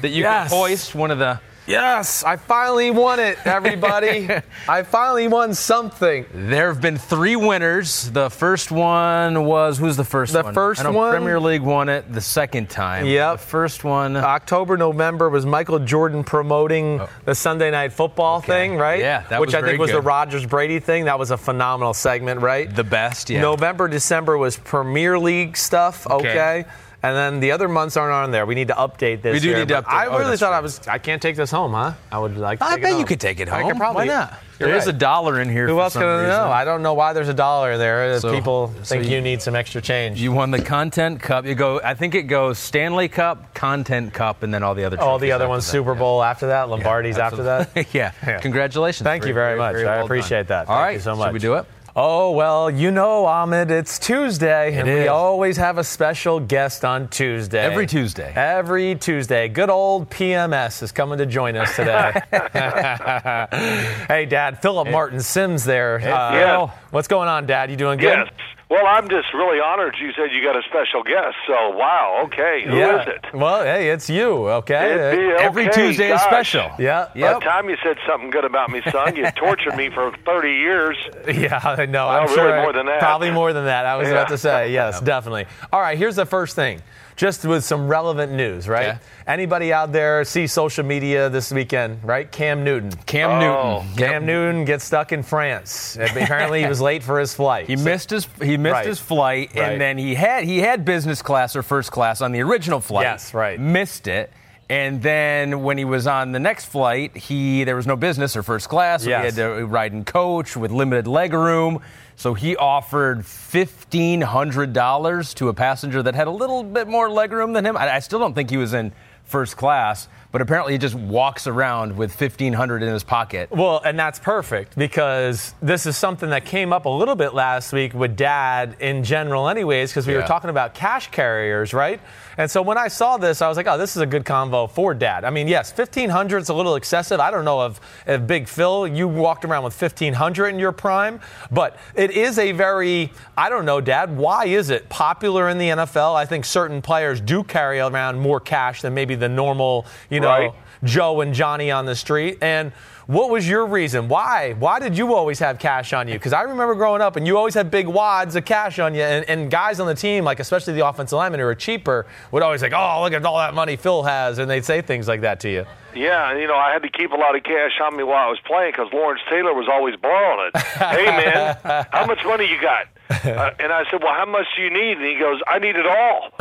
that you Yes. could hoist one of the. Yes, I finally won it, everybody. I finally won something. There have been three winners. The first one was who's the first The one? first I know one- Premier League won it the second time. Yep. The first one. October, November was Michael Jordan promoting oh. the Sunday Night Football thing, right? Yeah, that which was I think was the. Rodgers Brady thing. That was a phenomenal segment, right? the best. Yeah. November, December was Premier League stuff. Okay. Okay. And then the other months aren't on there. We need to update this. We do here, need to update- I oh, really thought I was. I can't take this home, huh? I would like. To I bet you could take it home. I could probably. Why not? There is a dollar in here. Who for else can I know? I don't know why there's a dollar there. So- People so think you- you need some extra change. You won the Content Cup. You go. I think it goes Stanley Cup, Content Cup, and then all the other. all the other ones, that. Super Bowl after that, Lombardi's after that. yeah. Yeah. Congratulations. Thank you very much. I well appreciate done. that. All Thank right. you so much. Should we do it? Oh, well, you know, Ahmed, it's Tuesday, and we always have a special guest on Tuesday. Every Tuesday. Every Tuesday. Good old PMS is coming to join us today. hey, Dad, Philip Martin Simms there. Uh, Phil. What's going on, Dad? You doing good? Yes. Well, I'm just really honored you said you got a special guest. So, wow. Okay. Who is yeah. it? Well, hey, it's you, okay? Be Every okay, Tuesday is special. yeah. By the time you said something good about me, son, you tortured me for 30 years. Yeah, I know. Well, I'm really sure more than that. Probably more than that. I was about to say yes, definitely. All right, here's the first thing. Just with some relevant news, right? Okay. Anybody out there see social media this weekend, right? Cam Newton. Cam Oh. Newton. Cam Newton gets stuck in France. Apparently, he was late for his flight. He missed his he missed Right. his flight, Right. and then he had he had business class or first class on the original flight. Yes, right. Missed it. And then when he was on the next flight, he there was no business or first class, so Yes. he had to ride in coach with limited leg room. So he offered fifteen hundred dollars to a passenger that had a little bit more leg room than him. I, I still don't think he was in first class, but apparently he just walks around with 1,500 in his pocket. Well, and that's perfect because this is something that came up a little bit last week with dad in general, anyways, because we Yeah. were talking about cash carriers, right? And so when I saw this, I was like, oh, this is a good convo for dad. I mean, yes, 1500 is a little excessive. I don't know if, if Big Phil, you walked around with 1500 in your prime, but it is a very, I don't know, dad, why is it popular in the NFL? I think certain players do carry around more cash than maybe the normal, you know, Right. Joe and Johnny on the street. And what was your reason? Why? Why did you always have cash on you? Because I remember growing up and you always had big wads of cash on you. And, and guys on the team, like especially the offensive linemen who are cheaper, would always like, oh, look at all that money Phil has. And they'd say things like that to you. Yeah, you know, I had to keep a lot of cash on me while I was playing because Lawrence Taylor was always borrowing it. hey, man, how much money you got? Uh, and I said, well, how much do you need? And he goes, I need it all.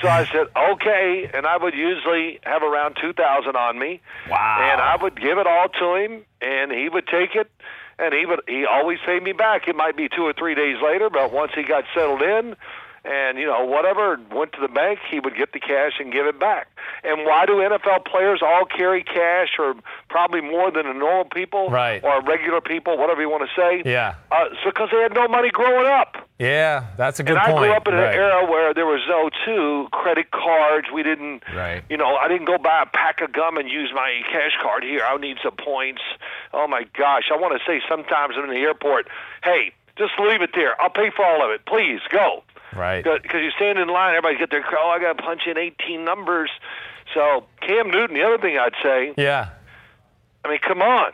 so I said, okay. And I would usually have around 2000 on me. Wow. And I would give it all to him, and he would take it. And he would he always paid me back. It might be two or three days later, but once he got settled in, and you know whatever went to the bank, he would get the cash and give it back. And why do NFL players all carry cash, or probably more than the normal people, Right. or regular people, whatever you want to say? Yeah. Uh, so because they had no money growing up. Yeah, that's a good and point. I grew up in an era where there was no two credit cards. We didn't, Right. you know, I didn't go buy a pack of gum and use my cash card here. I need some points. Oh my gosh, I want to say sometimes I'm in the airport, hey, just leave it there. I'll pay for all of it. Please go. Right. Because you stand in line, everybody get their oh, I got to punch in 18 numbers. So Cam Newton, the other thing I'd say, Yeah. I mean, come on,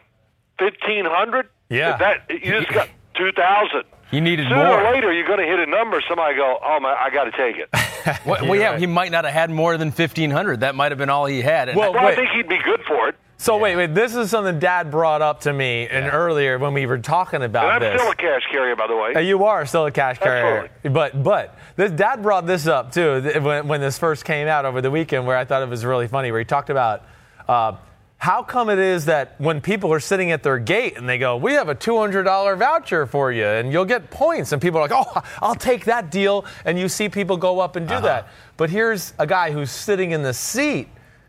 1500. Yeah. That you just got 2000. He needed Sooner more. or later, you're going to hit a number. Somebody go, oh my, I got to take it. Well, well, yeah, right. he might not have had more than 1500. That might have been all he had. And Well, Well, I think he'd be good for it. So wait, wait. This is something Dad brought up to me and earlier when we were talking about And I'm this. still a cash carrier, by the way. Uh, You are still a cash carrier, but but this dad brought this up too when, when this first came out over the weekend, where I thought it was really funny, where he talked about uh, how come it is that when people are sitting at their gate and they go, "We have a two hundred dollar voucher for you, and you'll get points," and people are like, "Oh, I'll take that deal," and you see people go up and do that. But here's a guy who's sitting in the seat.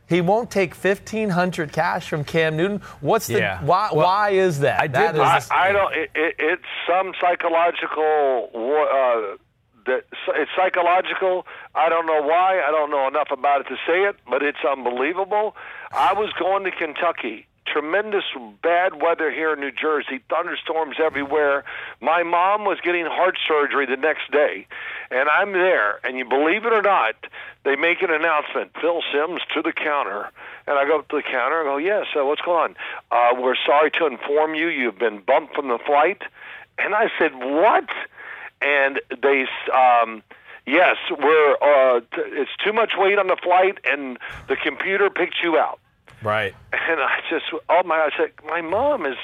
He won't take fifteen hundred cash from Cam Newton. What's the Yeah. why? Well, why is that? I did That is- I, I don't. It, it, it's some psychological. wa- Uh, that it's psychological. I don't know why. I don't know enough about it to say it, but it's unbelievable. I was going to Kentucky. Tremendous bad weather here in New Jersey, thunderstorms everywhere. My mom was getting heart surgery the next day, and I'm there. And you believe it or not, they make an announcement: Phil Simms to the counter. And I go up to the counter. I go, "Yes, uh, what's going on? Uh, we're sorry to inform you, you've been bumped from the flight." And I said, "What?" And they, um, yes, we're. Uh, t- it's too much weight on the flight, and the computer picked you out. Right. And I just, oh my! I said, my mom is.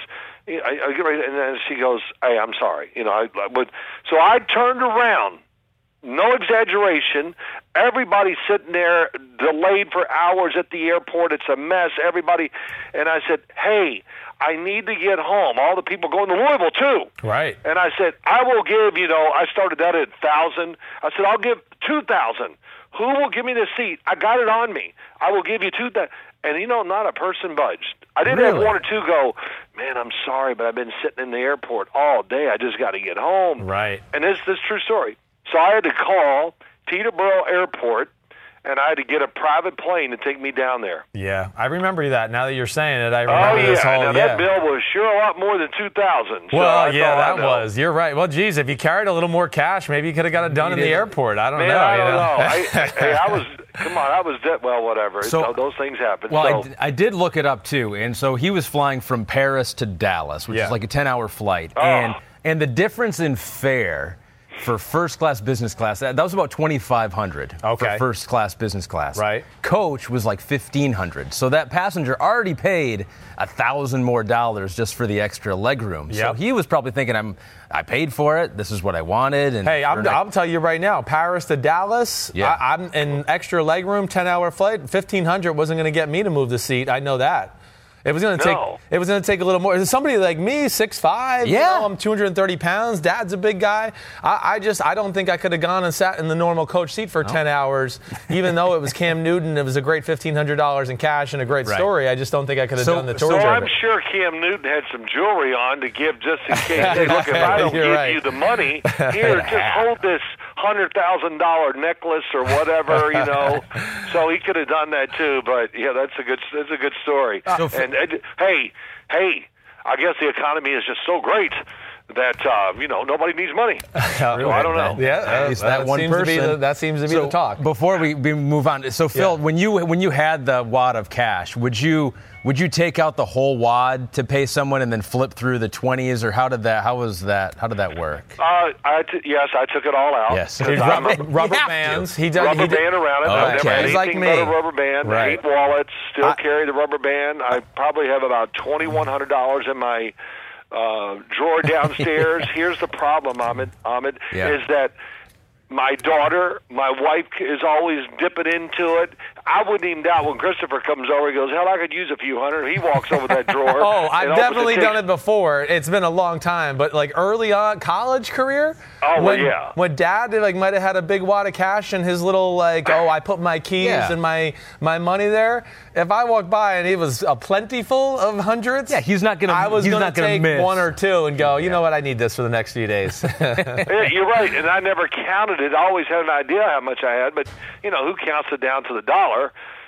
you know, I, I get ready, and then she goes, "Hey, I'm sorry." You know, I, I would. So I turned around. No exaggeration. Everybody sitting there, delayed for hours at the airport. It's a mess. Everybody, and I said, "Hey, I need to get home." All the people going to Louisville too. Right. And I said, I will give, you know, I started that at thousand. I said, I'll give two thousand. Who will give me the seat? I got it on me. I will give you two two thousand. And you know, not a person budged. I did have one or two go, man, I'm sorry, but I've been sitting in the airport all day. I just got to get home. Right. And this this is true story. So I had to call Teterboro Airport, and I had to get a private plane to take me down there. Yeah, I remember that. Now that you're saying it, I Oh remember yeah, this whole. now yeah. that bill was sure a lot more than two thousand. So well, that's yeah, that was. You're right. Well, geez, if you carried a little more cash, maybe you could have got it done in the didn't. airport. I don't Man, know. I don't know. know. I, I, hey, I was come on. I was dead. Well, whatever. So- So, those things happen. Well, so, I, d- I did look it up too, and so he was flying from Paris to Dallas, which Yeah. is like a ten-hour flight, Oh. and and the difference in fare for first class business class that, that was about 2500 Okay. for first class business class Right. coach was like 1500 so that passenger already paid a thousand more dollars just for the extra legroom so he was probably thinking i'm i paid for it this is what i wanted and Hey, I'm, I'm telling you right now, Paris to Dallas. Yeah. I, I'm in extra legroom, 10 hour flight. 1500 wasn't going to get me to move the seat. I know that. It was going to take. No. It was going to take a little more. Somebody like me, six five. Yeah. You know, I'm 230 pounds. Dad's a big guy. I, I just, I don't think I could have gone and sat in the normal coach seat for 10 hours, even though it was Cam Newton. It was a great $1,500 in cash and a great Right. story. I just don't think I could have So- done the tour. So of I'm sure Cam Newton had some jewelry on to give just in case. Hey, look, if I don't You're give right. you the money, here, just hold this hundred thousand dollar necklace or whatever, you know. so he could have done that too. But yeah, that's a good that's a good story. So f- and, and hey, hey, I guess the economy is just so great that uh, you know nobody needs money. so I don't know. Yeah, uh, It's that one seems To be person. the, that seems to be So the talk. Before we, we move on, so Phil, Yeah. when you when you had the wad of cash, would you would you take out the whole wad to pay someone and then flip through the twenties, or how did that how was that how did that work? Uh, I t- yes, I took it all out. Yes. 'Cause He's I'm a- rubber, rubber You to. bands. He does. rubber he did- band around it. I've Okay. never He's like me. but a rubber band. Right. Eight wallets. Still I- carry the rubber band. I probably have about twenty one hundred dollars in my uh, drawer downstairs. Here's the problem, Ahmed. Ahmed Yeah. is that my daughter, my wife is always dipping into it. I wouldn't even doubt when Christopher comes over. He goes, "Hell, I could use a few hundred. He walks over that drawer. Oh, I've definitely done it before. It's been a long time, but like early on college career. Oh, well, when, yeah. When dad like might have had a big wad of cash and his little like, oh, I put my keys Yeah. and my my money there. If I walked by and it was a plentiful of hundreds, Yeah, he's not gonna- I was he's gonna not gonna take miss. one or two and go. You know what? I need this for the next few days. Yeah, you're right, and I never counted it. I always had an idea how much I had, but you know who counts it down to the dollar?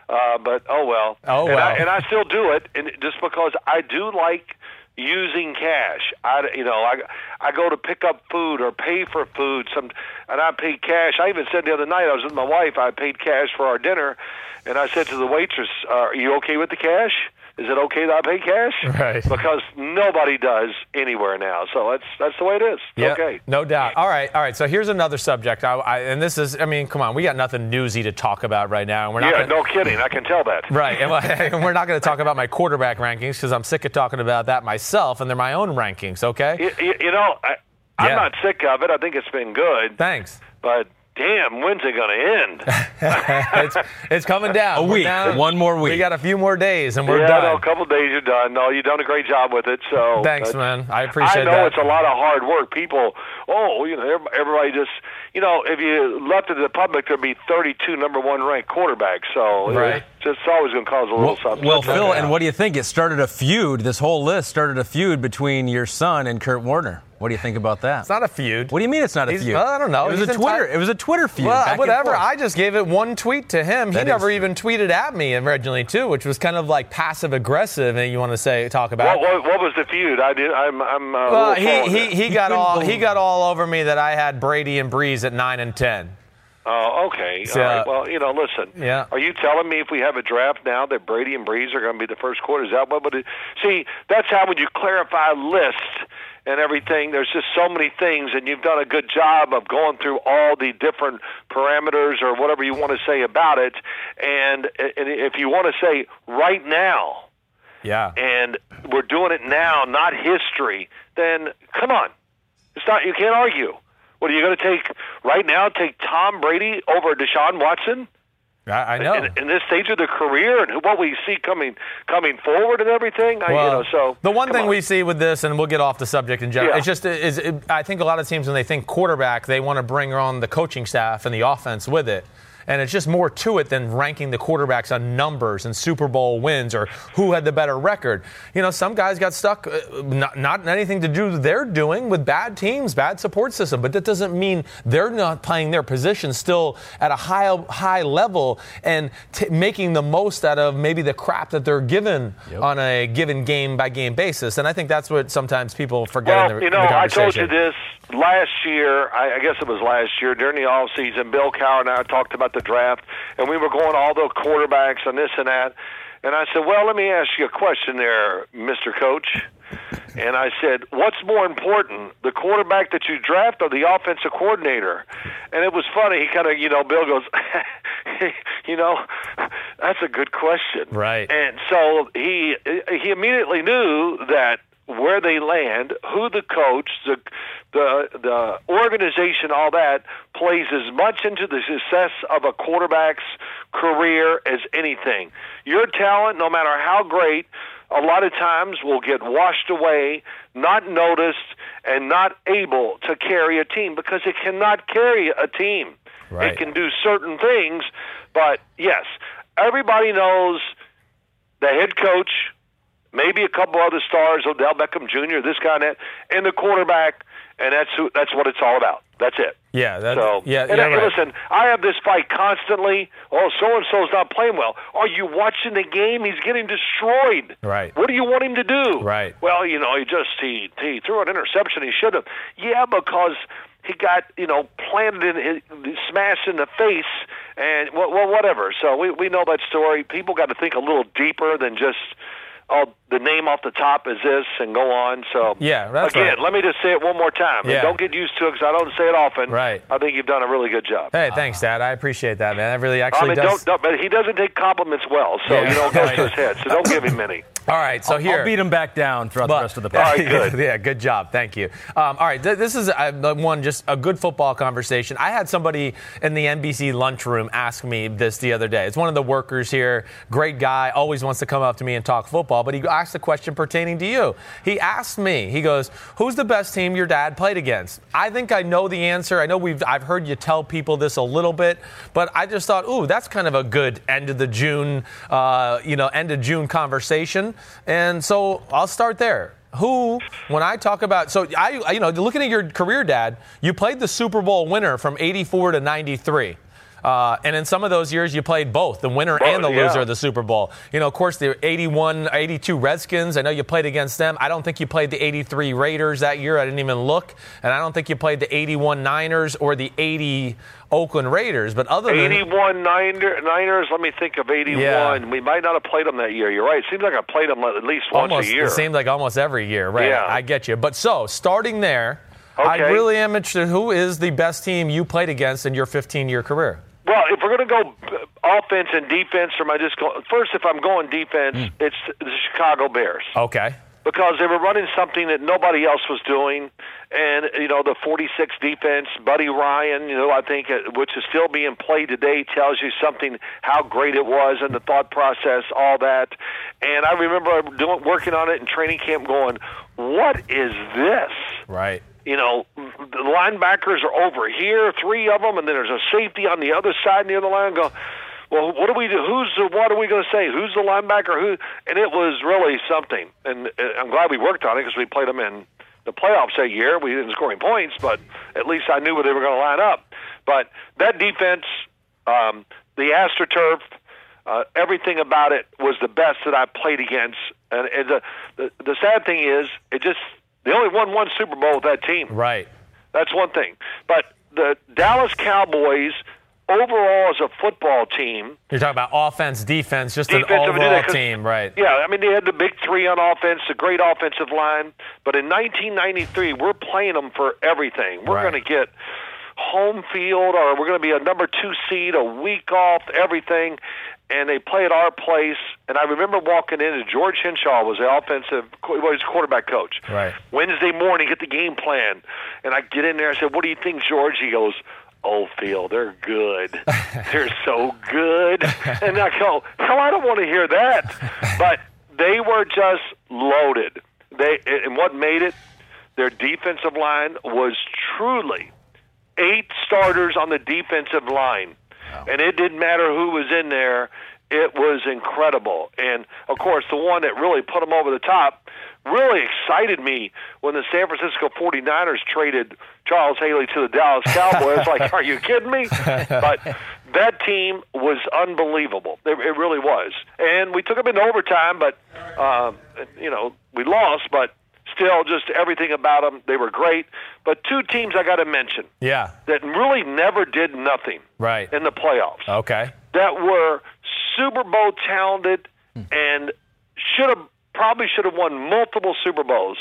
Uh, but oh well. Oh, and I, and I still do it, and just because I do like using cash. I you know I I go to pick up food or pay for food. Some and I pay cash. I even said the other night I was with my wife. I paid cash for our dinner, and I said to the waitress, uh, "Are you okay with the cash?" Is it okay that I pay cash? Right. Because nobody does anywhere now. So that's that's the way it is. It's Yeah, okay. no doubt. All right, all right. So here's another subject. I, I, and this is, I mean, come on, we got nothing newsy to talk about right now, and we're not. Yeah, gonna, no kidding. I can tell that. Right, and, and we're not going to talk about my quarterback rankings because I'm sick of talking about that myself, and they're my own rankings. Okay. You, you, you know, I, I'm Yeah. not sick of it. I think it's been good. Thanks. But damn, when's it going to end? it's, it's coming down. A week, down- one more week. We got a few more days, and we're yeah, done. no, a couple of days you're done. No, you've done a great job with it. So Thanks, that's- man. I appreciate it. I know that. it's a lot of hard work. People, oh, you know, everybody just, you know, if you left it to the public, there'd be 32 number one ranked quarterbacks. So Right. it's just always going to cause a little Well, something. well, Phil, and what do you think? It started a feud. This whole list started a feud between your son and Kurt Warner. What do you think about that? It's not a feud. what do you mean it's not a He's- feud? well, I don't know. It was He's a Twitter. enti- It was a Twitter feud. Well, whatever. I just gave it one tweet to him. He That is never true. even tweeted at me originally too, which was kind of like passive aggressive. And you want to say talk about? what, what was the feud? I did. I'm. I'm. Uh, Well, little he, he, he got all he got all over me that I had Brady and Brees at nine and ten. Oh, okay. So- All right. Well, you know, listen. Yeah. Are you telling me if we have a draft now that Brady and Brees are going to be the first quarter? Is that what would it? See, that's how would you clarify lists and everything, there's just so many things, and you've done a good job of going through all the different parameters or whatever you want to say about it. And, and if you want to say right now, Yeah. and we're doing it now, not history, then come on. It's not you can't argue. What are you going to take right now? Take Tom Brady over Deshaun Watson I, I know. in, in this stage of their career and what we see coming coming forward and everything. I, you know, so the one thing on. we see with this, and we'll get off the subject in general, Yeah. it's just is it, I think a lot of teams when they think quarterback, they want to bring on the coaching staff and the offense with it. And it's just more to it than ranking the quarterbacks on numbers and Super Bowl wins or who had the better record. You know, some guys got stuck, uh, not, not anything to do with their doing with bad teams, bad support system, but that doesn't mean they're not playing their position still at a high high level and t- making the most out of maybe the crap that they're given on a given game by game basis. And I think that's what sometimes people forget Well, in the, you in know, the I told you this last year. I, I guess it was last year during the off season. Bill Cowher and I talked about the draft, and we were going all the quarterbacks and this and that. And I said, "Well, let me ask you a question, there, Mister Coach." And I said, "What's more important, the quarterback that you draft or the offensive coordinator?" And it was funny. He kind of, you know, Bill goes, "You know, that's a good question." Right. And so he he immediately knew that where they land, who the coach, the the the organization, all that plays as much into the success of a quarterback's career as anything. Your talent, no matter how great, a lot of times will get washed away, not noticed, and not able to carry a team because it cannot carry a team. Right. It can do certain things, but yes, everybody knows the head coach, maybe a couple other stars, Odell Beckham Jr., this guy and that, and the quarterback, and that's who, that's what it's all about. That's it. Yeah, that, So yeah, and uh, yeah, I- right. listen, I have this fight constantly. Oh, so and so's not playing well. Are you watching the game? He's getting destroyed. Right. What do you want him to do? Right. Well, you know, he just he he threw an interception. He should have. Yeah, because he got you know planted in smashed in the face and well, well whatever. So we we know that story. People got to think a little deeper than just. Oh, the name off the top is this, and go on. So Yeah, that's again, right. let me just say it one more time. And Yeah. don't get used to it because I don't say it often. Right. I think you've done a really good job. Hey, thanks, Dad. I appreciate that, man. That really actually I mean, does. don't, don't, but he doesn't take compliments well, so Yeah. you know, it goes to his head. So don't give him any. All right, so here. I'll beat him back down throughout But- the rest of the podcast. right, good. yeah, good job. Thank you. Um, all right, th- this is uh, one just a good football conversation. I had somebody in the NBC lunchroom ask me this the other day. It's one of the workers here, great guy, always wants to come up to me and talk football, but he asked a question pertaining to you. He asked me, he goes, "Who's the best team your dad played against?" I think I know the answer. I know we've I've heard you tell people this a little bit, but I just thought, "Ooh, that's kind of a good end of the June, uh, you know, end of June conversation." And so I'll start there who, when I talk about, so I, you know, looking at your career, Dad, you played the Super Bowl winner from '84 to '93. Uh, and in some of those years, you played both the winner Well, and the yeah. loser of the Super Bowl. You know, of course, the 81, 82 Redskins, I know you played against them. I don't think you played the 83 Raiders that year. I didn't even look. And I don't think you played the 81 Niners or the 80 Oakland Raiders. But other than. 81 Niner, Niners, let me think of 81. Yeah. We might not have played them that year. You're right. It seems like I played them at least once almost, a year. It seemed like almost every year, right? Yeah. I get you. But so, starting there, I really am interested. Who is the best team you played against in your 15 year career? Well, if we're going to go uh, offense and defense, or my just? First, if I'm going defense, Hmm. it's the Chicago Bears. Okay. because they were running something that nobody else was doing. And, you know, the 46 defense, Buddy Ryan, you know, I think, uh, which is still being played today, tells you something how great it was and the thought process, all that. And I remember doing, working on it in training camp going, what is this? Right. You know, the linebackers are over here, three of them, and then there's a safety on the other side near the line. Go, well, what do we do? Who's the, what are we going to say? Who's the linebacker? Who? And it was really something. And I'm glad we worked on it because we played them in the playoffs that year. We didn't score any points, but at least I knew where they were going to line up. But that defense, um, the AstroTurf, uh, everything about it was the best that I played against. And, and the, the the sad thing is, it just they only won one Super Bowl with that team. Right. That's one thing. But the Dallas Cowboys, overall as a football team, You're talking about offense, defense, just an Defensive, overall team, right? Yeah, I mean they had the big three on offense, a great offensive line. But in 1993, we're playing them for everything. We're Right. going to get home field, or we're going to be a number two seed, a week off, everything. And they play at our place. And I remember walking in, and George Henshaw was the offensive, well, he was quarterback coach. Right. Wednesday morning, get the game plan. And I get in there. I said, "What do you think, George?" He goes, "Oh, Phil, they're good. they're so good." And I go, "Hell, I don't want to hear that." But they were just loaded. They and what made it, their defensive line was truly eight starters on the defensive line, and it didn't matter who was in there. It was incredible, and of course, the one that really put them over the top really excited me when the San Francisco 49ers traded Charles Haley to the Dallas Cowboys. like, are you kidding me? But that team was unbelievable. It, it really was, and we took them into overtime, but um, you know we lost, but. Still, just everything about them, they were great. But two teams I got to mention Yeah. that really never did nothing Right. in the playoffs Okay. that were Super Bowl talented and should have probably should have won multiple Super Bowls.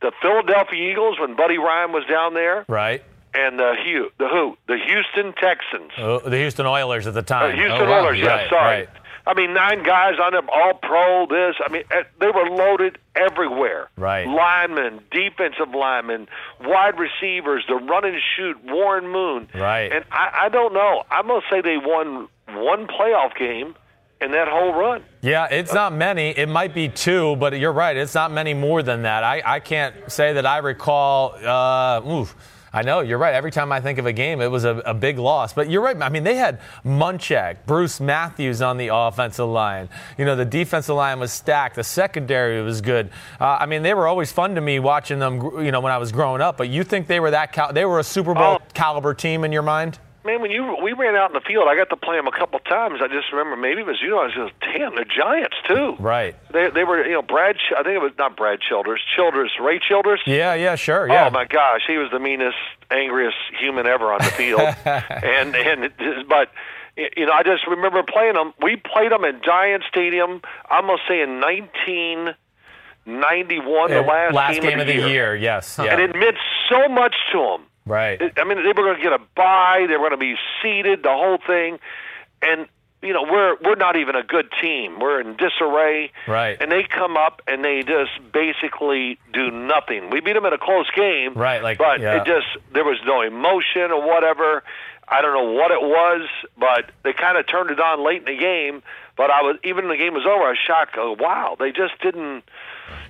The Philadelphia Eagles when Buddy Ryan was down there, Right. and the Hugh, the who, the Houston Texans, Uh, the Houston Oilers at the uh, time. Houston Oh, wow. Oilers. Yeah, Right, sorry. right. I mean, nine guys on them, all pro. This, I mean, eh, they were loaded everywhere. Right. Linemen, defensive linemen, wide receivers, the run and shoot, Warren Moon. Right. And I, I don't know. I'm gonna say they won one playoff game, in that whole run. Yeah, it's not many. It might be two, but you're right. It's not many more than that. I, I can't say that I recall. Uh, oof. I know you're right. Every time I think of a game, it was a, a, big loss. But you're right. I mean, they had Munchak, Bruce Matthews on the offensive line. You know, the defensive line was stacked. The secondary was good. Uh, I mean, they were always fun to me watching them. You know, when I was growing up. But you think they were that? Cal- they were a Super Bowl oh. caliber team in your mind? Man, when you we ran out in the field, I got to play them a couple times. I just remember maybe it was you know I was just damn they're giants too. Right. They they were you know Brad I think it was not Brad Childress. Childress Ray Childress. Yeah yeah sure yeah. Oh my gosh, he was the meanest angriest human ever on the field, and and but you know I just remember playing them. We played them in Giant Stadium. I'm gonna say in 1991, the last, last game, game of the, year. year. Yes, yeah. and it meant so much to them. Right. I mean, they were going to get a bye. They were going to be seeded, the whole thing, and you know we're we're not even a good team. We're in disarray. Right. And they come up and they just basically do nothing. We beat them in a close game. Right. Like, but yeah. it just there was no emotion or whatever. I don't know what it was, but they kind of turned it on late in the game. But I was even when the game was over, I was shocked. Oh, wow, they just didn't.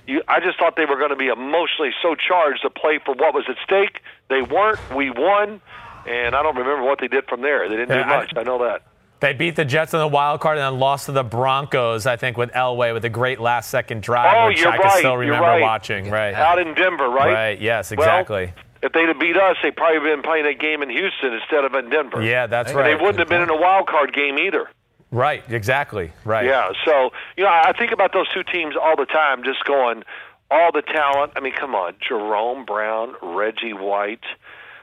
You, I just thought they were going to be emotionally so charged to play for what was at stake. They weren't. We won, and I don't remember what they did from there. They didn't do much. I, know that. They beat the Jets in the wild card and then lost to the Broncos, I think, with Elway with a great last second drive, Oh, which you're I can right. still You're remember right. watching. Right. Out in Denver, right? Right. Yes, Well, exactly. if they'd have beat us, they'd probably been playing a game in Houston instead of in Denver. yeah, that's And right. they wouldn't have been in a wild card game either. Right. Exactly. Right. Yeah, so you know, I think about those two teams all the time, just going all the talent. I mean, come on, Jerome Brown, Reggie White.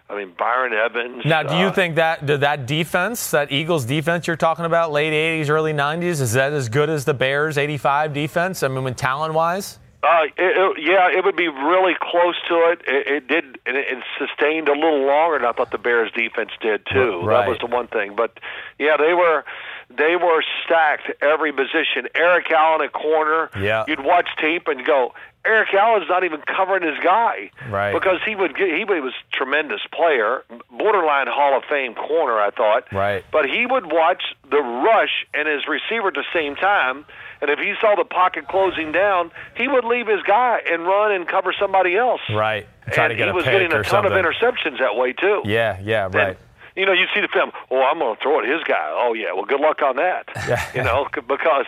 I mean, Byron Evans. Now, do you uh, think that that defense, that Eagles defense you're talking about, late 80s, early 90s, is that as good as the Bears 85 defense? I mean, when talent wise? Uh, it, it, yeah, it would be really close to it. It, it did, and it, it sustained a little longer than I thought the Bears defense did too. Right. That was the one thing. But yeah, they were they were stacked every position. Eric Allen at corner. Yeah. you'd watch tape and go, Eric Allen's not even covering his guy. Right. Because he would get, he was a tremendous player, borderline Hall of Fame corner, I thought. Right. But he would watch the rush and his receiver at the same time. And if he saw the pocket closing down, he would leave his guy and run and cover somebody else. Right. And to get he a was getting a ton something. of interceptions that way too. Yeah, yeah, And, right. you know, you see the film. Oh, I'm going to throw it his guy. Oh yeah. Well, good luck on that. Yeah. You know, because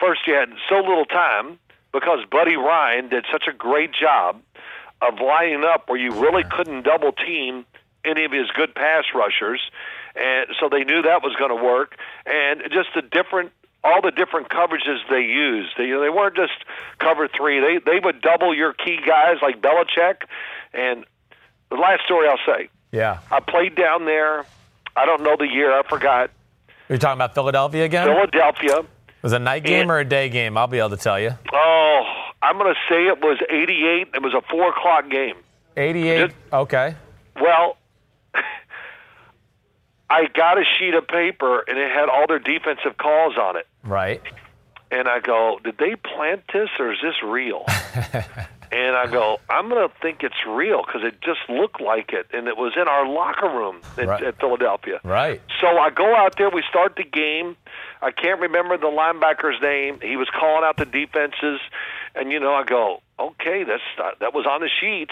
first you had so little time because Buddy Ryan did such a great job of lining up where you really couldn't double team any of his good pass rushers, and so they knew that was going to work. And just the different, all the different coverages they used. They, you know, they weren't just cover three. They they would double your key guys like Belichick. And the last story I'll say, Yeah. I played down there. I don't know the year. I forgot. You're talking about Philadelphia again? Philadelphia. was it a night game or a day game? I'll be able to tell you. Oh, I'm going to say it was 88. It was a four o'clock game. 88. Just- Okay. Well, I got a sheet of paper and it had all their defensive calls on it. Right. And I go, did they plant this or is this real? and I go, I'm going to think it's real because it just looked like it. And it was in our locker room at, Right. at Philadelphia. Right. So I go out there. We start the game. I can't remember the linebacker's name. He was calling out the defenses, and you know, I go, okay, that's that was on the sheet.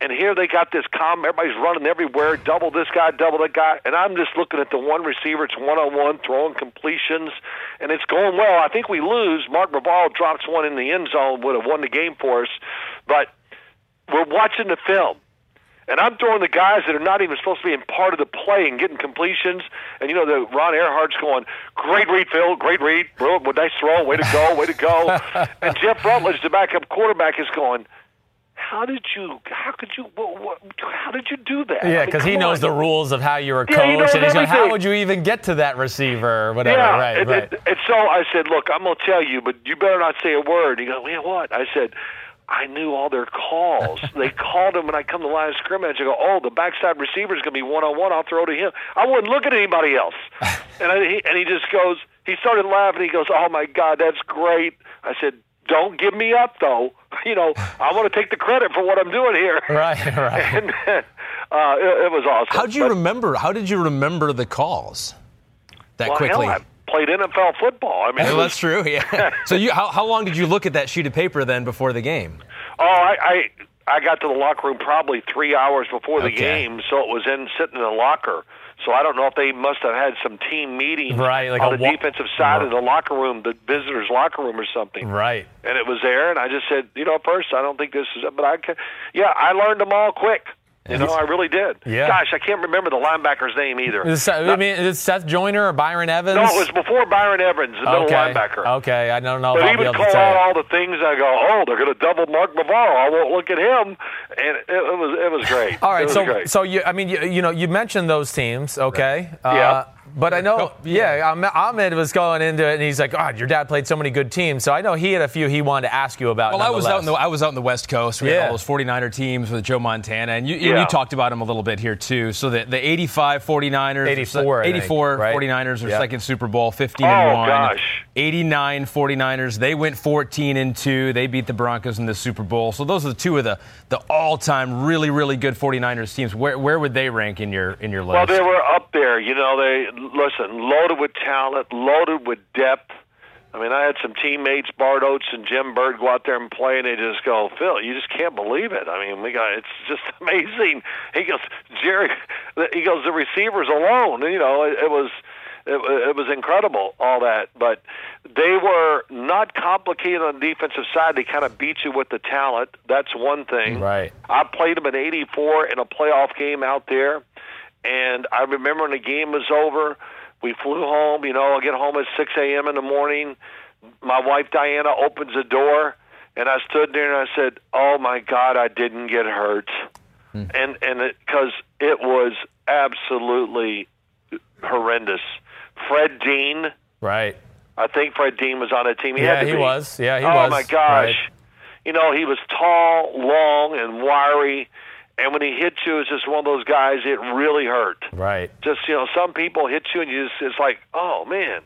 And here they got this calm. Everybody's running everywhere. Double this guy, double that guy. And I'm just looking at the one receiver. It's one on one, throwing completions, and it's going well. I think we lose. Mark Bavaro drops one in the end zone, would have won the game for us. But we're watching the film. And I'm throwing the guys that are not even supposed to be in part of the play and getting completions. And you know, the Ron Erhardt's going, "Great read, Phil. Great read. Nice throw. Way to go. Way to go." and Jeff Rutledge, the backup quarterback, is going, "How did you? How could you? What, what, how did you do that?" I Yeah, mean, because he knows on. the rules of how you were Yeah, coached, he knows and he's going, "How would you even get to that receiver?" or Whatever. Yeah, right. and, right. and, and so I said, "Look, I'm going to tell you, but you better not say a word." He goes, "Man, what?" I said, "I knew all their calls. they called him when I come to the line of scrimmage. I go, oh, the backside receiver is going to be one on one. I'll throw to him. I wouldn't look at anybody else." and I, he, and he just goes, he started laughing. He goes, "Oh my God, that's great." I said. Don't give me up, though. You know, I want to take the credit for what I'm doing here. Right, right. And uh, it, it was awesome. How'd you But- remember? How did you remember the calls that well, quickly? Hell, I played NFL football. I mean, Well, that's true. Yeah. so you, how, how long did you look at that sheet of paper then before the game? Oh, I, I I got to the locker room probably three hours before the Okay. game, so it was in sitting in the locker. So I don't know if they must have had some team meeting Right, like on the wa- defensive side of the locker room, the visitors' locker room or something. Right. And it was there, and I just said, you know, first I don't think this is, but I, ca- yeah, I learned them all quick. You know, I really did. Yeah. Gosh, I can't remember the linebacker's name either. Is, I mean, is it Seth Joyner or Byron Evans? no, it was before Byron Evans, the middle okay. linebacker. Okay, I don't know But he would call out all the things. I go, oh, they're going to double Mark Bavaro. I won't look at him, and it, it was it was great. all right, so great. so you, I mean, you, you know, you mentioned those teams, okay? Uh, Yeah. But I know, yeah, Ahmed- Ahmed was going into it, and he's like, "God, your dad played so many good teams." So I know he had a few he wanted to ask you about. Well, I was out in the. I was out in the West Coast. We Yeah. had all those 49er teams with Joe Montana, and you, you- Yeah. you talked about them a little bit here too. So the, the 85 49ers, 84, I think, 84 right? 49ers, their Yeah. second Super Bowl, 15 Oh, and one. gosh. 89 49ers, they went 14 and two. They beat the Broncos in the Super Bowl. So those are the two of the the all time really really good 49ers teams. Where where would they rank in your in your list? well, they were up there. You know, they listen loaded with talent, loaded with depth. I mean, I had some teammates, Bart Oates and Jim Burt, go out there and play, and they just go, Phil, you just can't believe it. I mean, we got it's just amazing. He goes, Jerry, he goes, the receivers alone. You know, it, it was. It, it was incredible, all that. But they were not complicated on the defensive side. They kind of beat you with the talent. That's one thing. Right. I played them in '84 in a playoff game out there, and I remember when the game was over, we flew home. You know, I get home at 6 a.m. in the morning. My wife Diana opens the door, and I stood there and I said, "Oh my God, I didn't get hurt," hmm. and and because it, was absolutely horrendous. Fred Dean, right. I think Fred Dean was on that team. He Yeah, had to he be. was. Yeah, he oh was. my gosh. Right. You know, he was tall, long, and wiry, and when he hits you, it's just one of those guys. It really hurt. Right. Just you know, some people hit you, and you just it's like, oh man,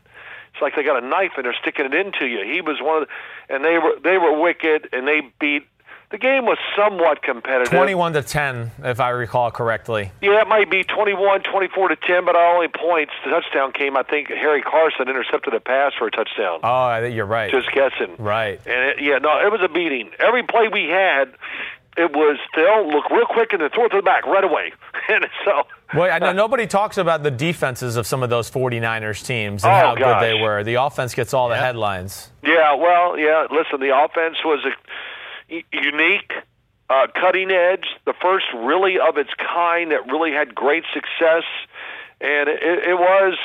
it's like they got a knife and they're sticking it into you. He was one of, the, and they were they were wicked, and they beat. The game was somewhat competitive. 21 to 10, if I recall correctly. Yeah, it might be 21, 24 to 10, but our only points, the touchdown came, I think Harry Carson intercepted a pass for a touchdown. Oh, I think you're right. Just guessing. Right. And it, yeah, no, it was a beating. Every play we had, it was Phil look real quick and then throw it to the back right away. and so, Well, I know nobody talks about the defenses of some of those 49ers teams and Oh, how gosh. good they were. The offense gets all the headlines. yeah, well, yeah. Listen, the offense was a, u- unique, uh, cutting edge, the first really of its kind that really had great success, and it, it was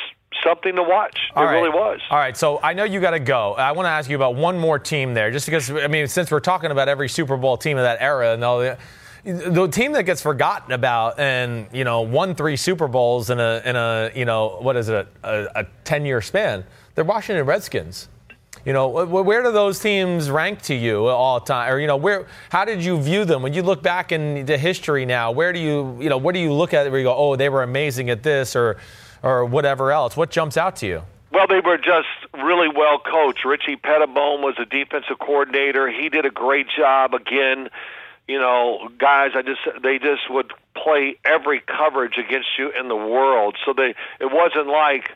something to watch. All it right. really was. All right, so I know you got to go. I want to ask you about one more team there, just because I mean, since we're talking about every Super Bowl team of that era, and all the, the team that gets forgotten about and you know won three Super Bowls in a in a you know what is it a, a ten year span, they're Washington Redskins. You know, where do those teams rank to you all the time? Or you know, where? How did you view them when you look back into history now? Where do you, you know, what do you look at where you go, oh, they were amazing at this, or, or whatever else? What jumps out to you? Well, they were just really well coached. Richie Petitbon was a defensive coordinator. He did a great job. Again, you know, guys, I just they just would play every coverage against you in the world. So they it wasn't like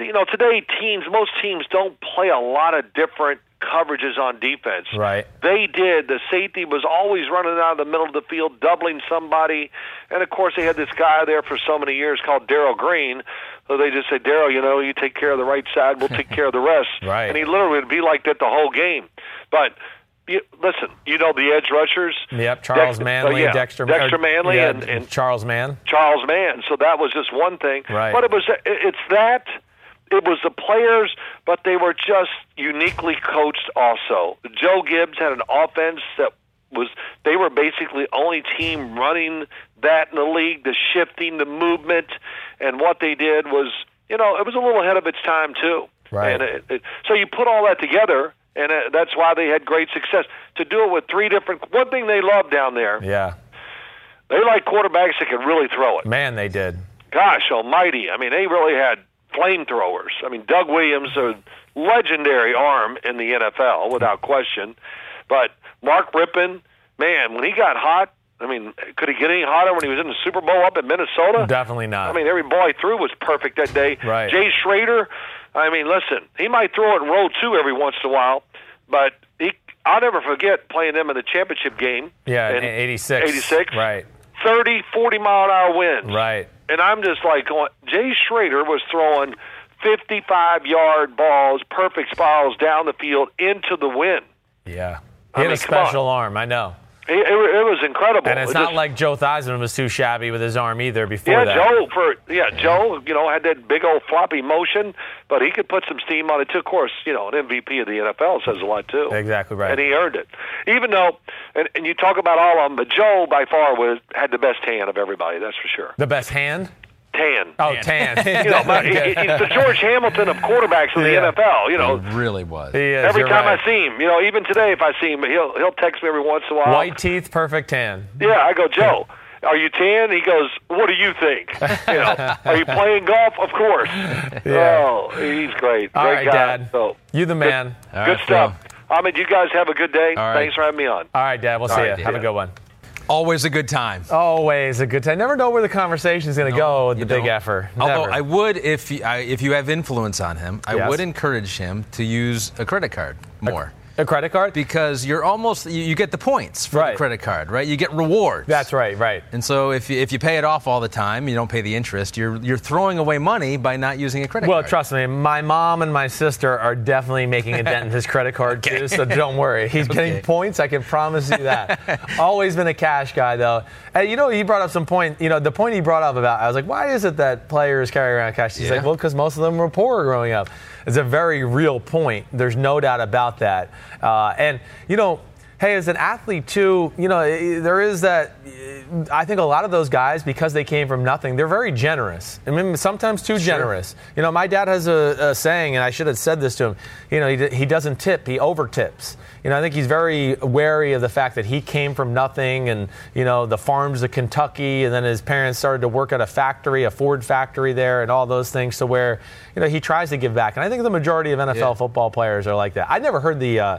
you know today teams most teams don't play a lot of different coverages on defense. Right. They did. The safety was always running out of the middle of the field, doubling somebody. And of course, they had this guy there for so many years called Darrell Green. So they just said, Darrell, you know, you take care of the right side, we'll take care of the rest. Right. And he literally would be like that the whole game. But you, listen, you know the edge rushers. Yep, Charles Dex- Manley, uh, yeah, Dexter, Dexter Manley, yeah, and, and Charles Mann. Charles Mann. So that was just one thing. Right. But it was it's that it was the players, but they were just uniquely coached also. Joe Gibbs had an offense that was they were basically only team running that in the league, the shifting, the movement, and what they did was, you know, it was a little ahead of its time too. Right. And it, it, so you put all that together, and uh, that's why they had great success. To do it with three different, one thing they love down there, Yeah, they like quarterbacks that can really throw it man, they did. gosh almighty. I mean, they really had flamethrowers. I mean, Doug Williams, a legendary arm in the NFL, without question. But Mark Rypien, man, when he got hot, I mean, could he get any hotter when he was in the Super Bowl up in Minnesota? Definitely not. I mean, every ball he threw was perfect that day. Right. Jay Schroeder, I mean, listen, he might throw it in row two every once in a while, but he, I'll never forget playing them in the championship game. Yeah, in 86. 86. Right. 30, 40 mile an hour winds. Right. And I'm just like going, Jay Schroeder was throwing 55 yard balls, perfect spirals down the field into the wind. Yeah. I He had mean, a special arm, I know. It, it, it was incredible. And it's It not just- like Joe Theismann was too shabby with his arm either before yeah, that. Joe for yeah, Joe, you know, had that big old floppy motion, but he could put some steam on it too. Of course, you know, an MVP of the NFL says a lot too. Exactly right. And he earned it. Even though, and, and you talk about all of them, but Joe by far was had the best hand of everybody. That's for sure. The best hand? Tan. Oh, tan. You know, but he, he's the George Hamilton of quarterbacks in the Yeah. NFL. You know, It really was. He is, every time right. I see him, you know, even today if I see him, he'll he'll text me every once in a while. White teeth, perfect tan. Yeah, I go, Joe, are you tan? He goes, what do you think? You know, are you playing golf? Of course. Yeah. Oh, he's great. All great right, guy. Dad. So You the man. All good right, stuff. Ahmed, you guys have a good day. All right. Thanks for having me on. All right, Dad. We'll see right, you. Dad. Have a good one. Always a good time. Always a good time. Never know where the conversation is going to go with the big don't. effort. Although Never. I would, if you, I, if you have influence on him, I Yes. would encourage him to use a credit card more. a credit card? because you're almost you, you get the points for Right. the credit card, right? You get rewards. That's right, right. And so if you, if you pay it off all the time, you don't pay the interest. You're you're throwing away money by not using a credit Well, card. Well, trust me, my mom and my sister are definitely making a dent in his credit card too, so don't worry. He's getting points, I can promise you that. Always been a cash guy though. And you know, he brought up some point, you know, the point he brought up about I was like, why is it that players carry around cash? He's Yeah. like, well, because most of them were poor growing up. It's a very real point. There's no doubt about that. Uh, and you know, hey, as an athlete too, you know, there is that. I think a lot of those guys, because they came from nothing, they're very generous. I mean, sometimes too generous. You know, my dad has a, a saying, and I should have said this to him. You know, he, he doesn't tip, he over tips. You know, I think he's very wary of the fact that he came from nothing, and you know, the farms of Kentucky, and then his parents started to work at a factory, a Ford factory there, and all those things. To where, you know, he tries to give back. And I think the majority of NFL Yeah. football players are like that. I never heard the. Uh,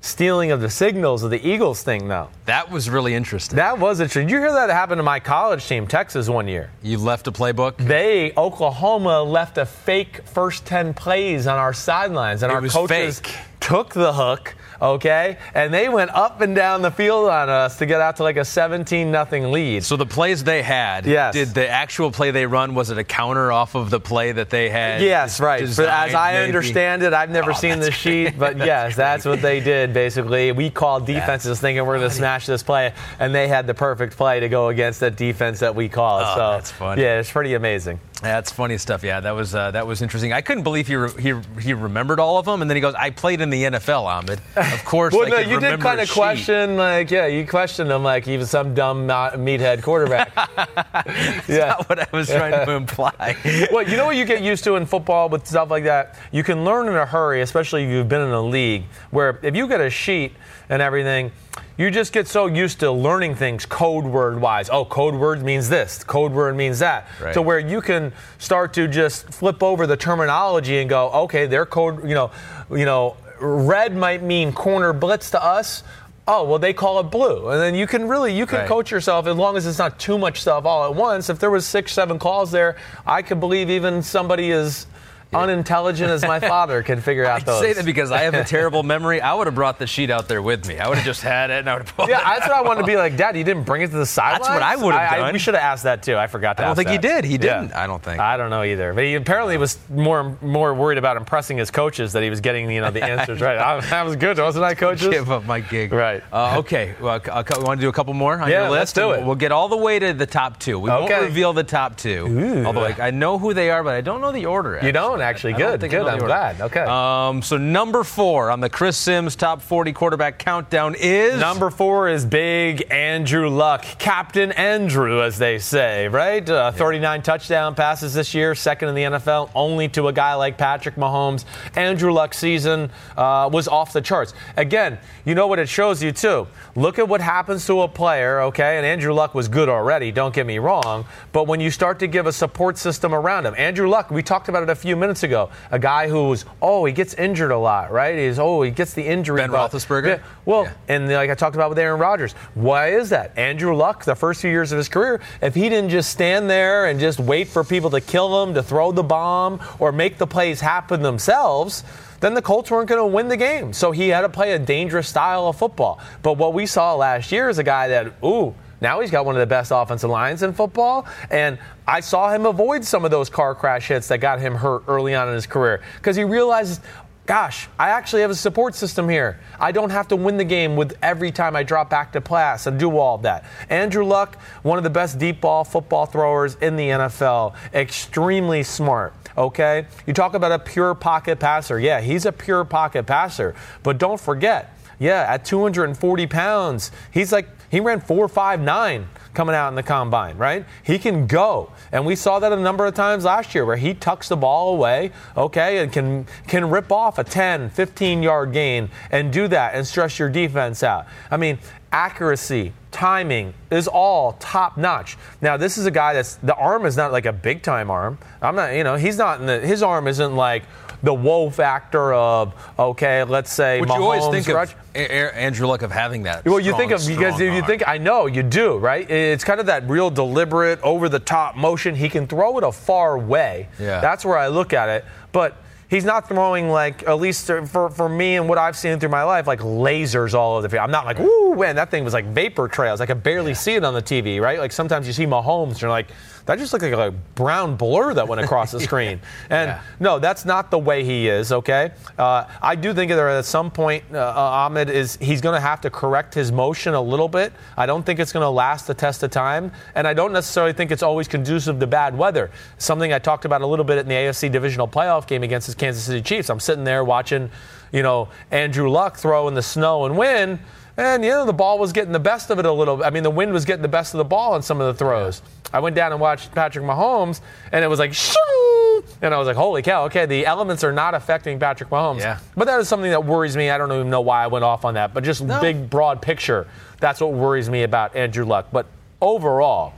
Stealing of the signals of the Eagles thing, though. that was really interesting. That was. Did you hear that happen to my college team, Texas, one year? you left a playbook. They, Oklahoma, left a fake first 10 plays on our sidelines, and It our coaches fake. Took the hook, okay? And they went up and down the field on us to get out to like a 17 nothing lead. So the plays they had, Yes. did the actual play they run was it a counter off of the play that they had? Yes, right. But as I maybe? understand it, I've never Oh, seen the sheet, but yes, that's what they did basically. We called defenses thinking we're going to smash this play, and they had the perfect play to go against that defense that we called. Oh, so that's funny. Yeah, it's pretty amazing. That's funny stuff. Yeah, that was uh, that was interesting. I couldn't believe he, re- he he remembered all of them, and then he goes, "I played in the NFL, Ahmed." Of course. Well, no, you did kind of question, like, yeah, you questioned him like he was some dumb meathead quarterback. yeah. Not what I was trying to imply. well, you know what you get used to in football with stuff like that? You can learn in a hurry, especially if you've been in a league, where if you get a sheet and everything, you just get so used to learning things code word wise. Oh, code word means this, code word means that. Right. To where you can start to just flip over the terminology and go, okay, their code, you know, you know, red might mean corner blitz to us. Oh well, they call it blue, and then you can really you can Right. coach yourself as long as it's not too much stuff all at once. If there was six, seven calls there, I could believe even somebody as unintelligent as my father can figure out I those. say that because I have a terrible memory. I would have brought the sheet out there with me. I would have just had it, and I would have. pulled yeah, that's what I wanted to be like. Dad, you didn't bring it to the sideline. That's what I would've done. we should have asked that too. I forgot to. I don't ask think he that. did. He Yeah. didn't. I don't think. I don't know either. But he apparently was more more worried about impressing his coaches that he was getting you know the answers right. I, that was good, wasn't I, coaches? Give up my gig. Right. Uh, okay. Well, c- uh, we want to do a couple more on Yeah, your let's list. do it. We'll get all the way to the top two. We Okay. won't reveal the top two. Although like, I know who they are, but I don't know the order. You don't actually. I Good, good. I'm glad. Okay. Um, so number four on the Chris Sims top 40 quarterback countdown is Number four is big Andrew Luck, Captain Andrew, as they say, right? Uh, 39 touchdown passes this year, second in the NFL, only to a guy like Patrick Mahomes. Andrew Luck's season uh, was off the charts. Again, you know what it shows you too. Look at what happens to a player, okay? And Andrew Luck was good already. Don't get me wrong, but when you start to give a support system around him, Andrew Luck, we talked about it a few minutes minutes ago. A guy who's oh he gets injured a lot, right? He's oh he gets the injury. Ben bug. Roethlisberger? Yeah, well, Yeah. and like I talked about with Aaron Rodgers, why is that? Andrew Luck, the first few years of his career, if he didn't just stand there and just wait for people to kill him, to throw the bomb, or make the plays happen themselves, then the Colts weren't going to win the game. So he had to play a dangerous style of football. But what we saw last year is a guy that, ooh, now he's got one of the best offensive lines in football. And I saw him avoid some of those car crash hits that got him hurt early on in his career because he realized, gosh, I actually have a support system here. I don't have to win the game with every time I drop back to pass and do all of that. Andrew Luck, one of the best deep ball football throwers in the NFL, extremely smart. Okay? You talk about a pure pocket passer. Yeah, he's a pure pocket passer. But don't forget, yeah, at 240 pounds, he's like, he ran 4.59 coming out in the combine, right? He can go. And we saw that a number of times last year where he tucks the ball away, okay, and can can rip off a 10, 15 yard gain and do that and stress your defense out. I mean, accuracy, timing is all top notch. Now, this is a guy that's the arm is not like a big time arm. I'm not, you know, he's not in the his arm isn't like the whoa factor of okay, let's say Would you always Mahomes, think Rog- of Andrew Luck of having that? well, you strong, think of because if you think I know you do right. It's kind of that real deliberate, over the top motion. He can throw it a far way. Yeah. that's where I look at it. But he's not throwing like at least for for me and what I've seen through my life like lasers all over the field. I'm not like woo man, that thing was like vapor trails. I could barely see it on the TV. Right, like sometimes you see Mahomes and you're like. That just looked like a brown blur that went across the screen. And Yeah. no, that's not the way he is. Okay, uh, I do think that at some point uh, uh, Ahmed is he's going to have to correct his motion a little bit. I don't think it's going to last the test of time, and I don't necessarily think it's always conducive to bad weather. Something I talked about a little bit in the AFC divisional playoff game against the Kansas City Chiefs. I'm sitting there watching, you know, Andrew Luck throw in the snow and win. And you know the ball was getting the best of it a little. I mean, the wind was getting the best of the ball on some of the throws. I went down and watched Patrick Mahomes, and it was like, shoo! and I was like, holy cow! Okay, the elements are not affecting Patrick Mahomes. Yeah. But that is something that worries me. I don't even know why I went off on that, but just big, broad picture. That's what worries me about Andrew Luck. But overall,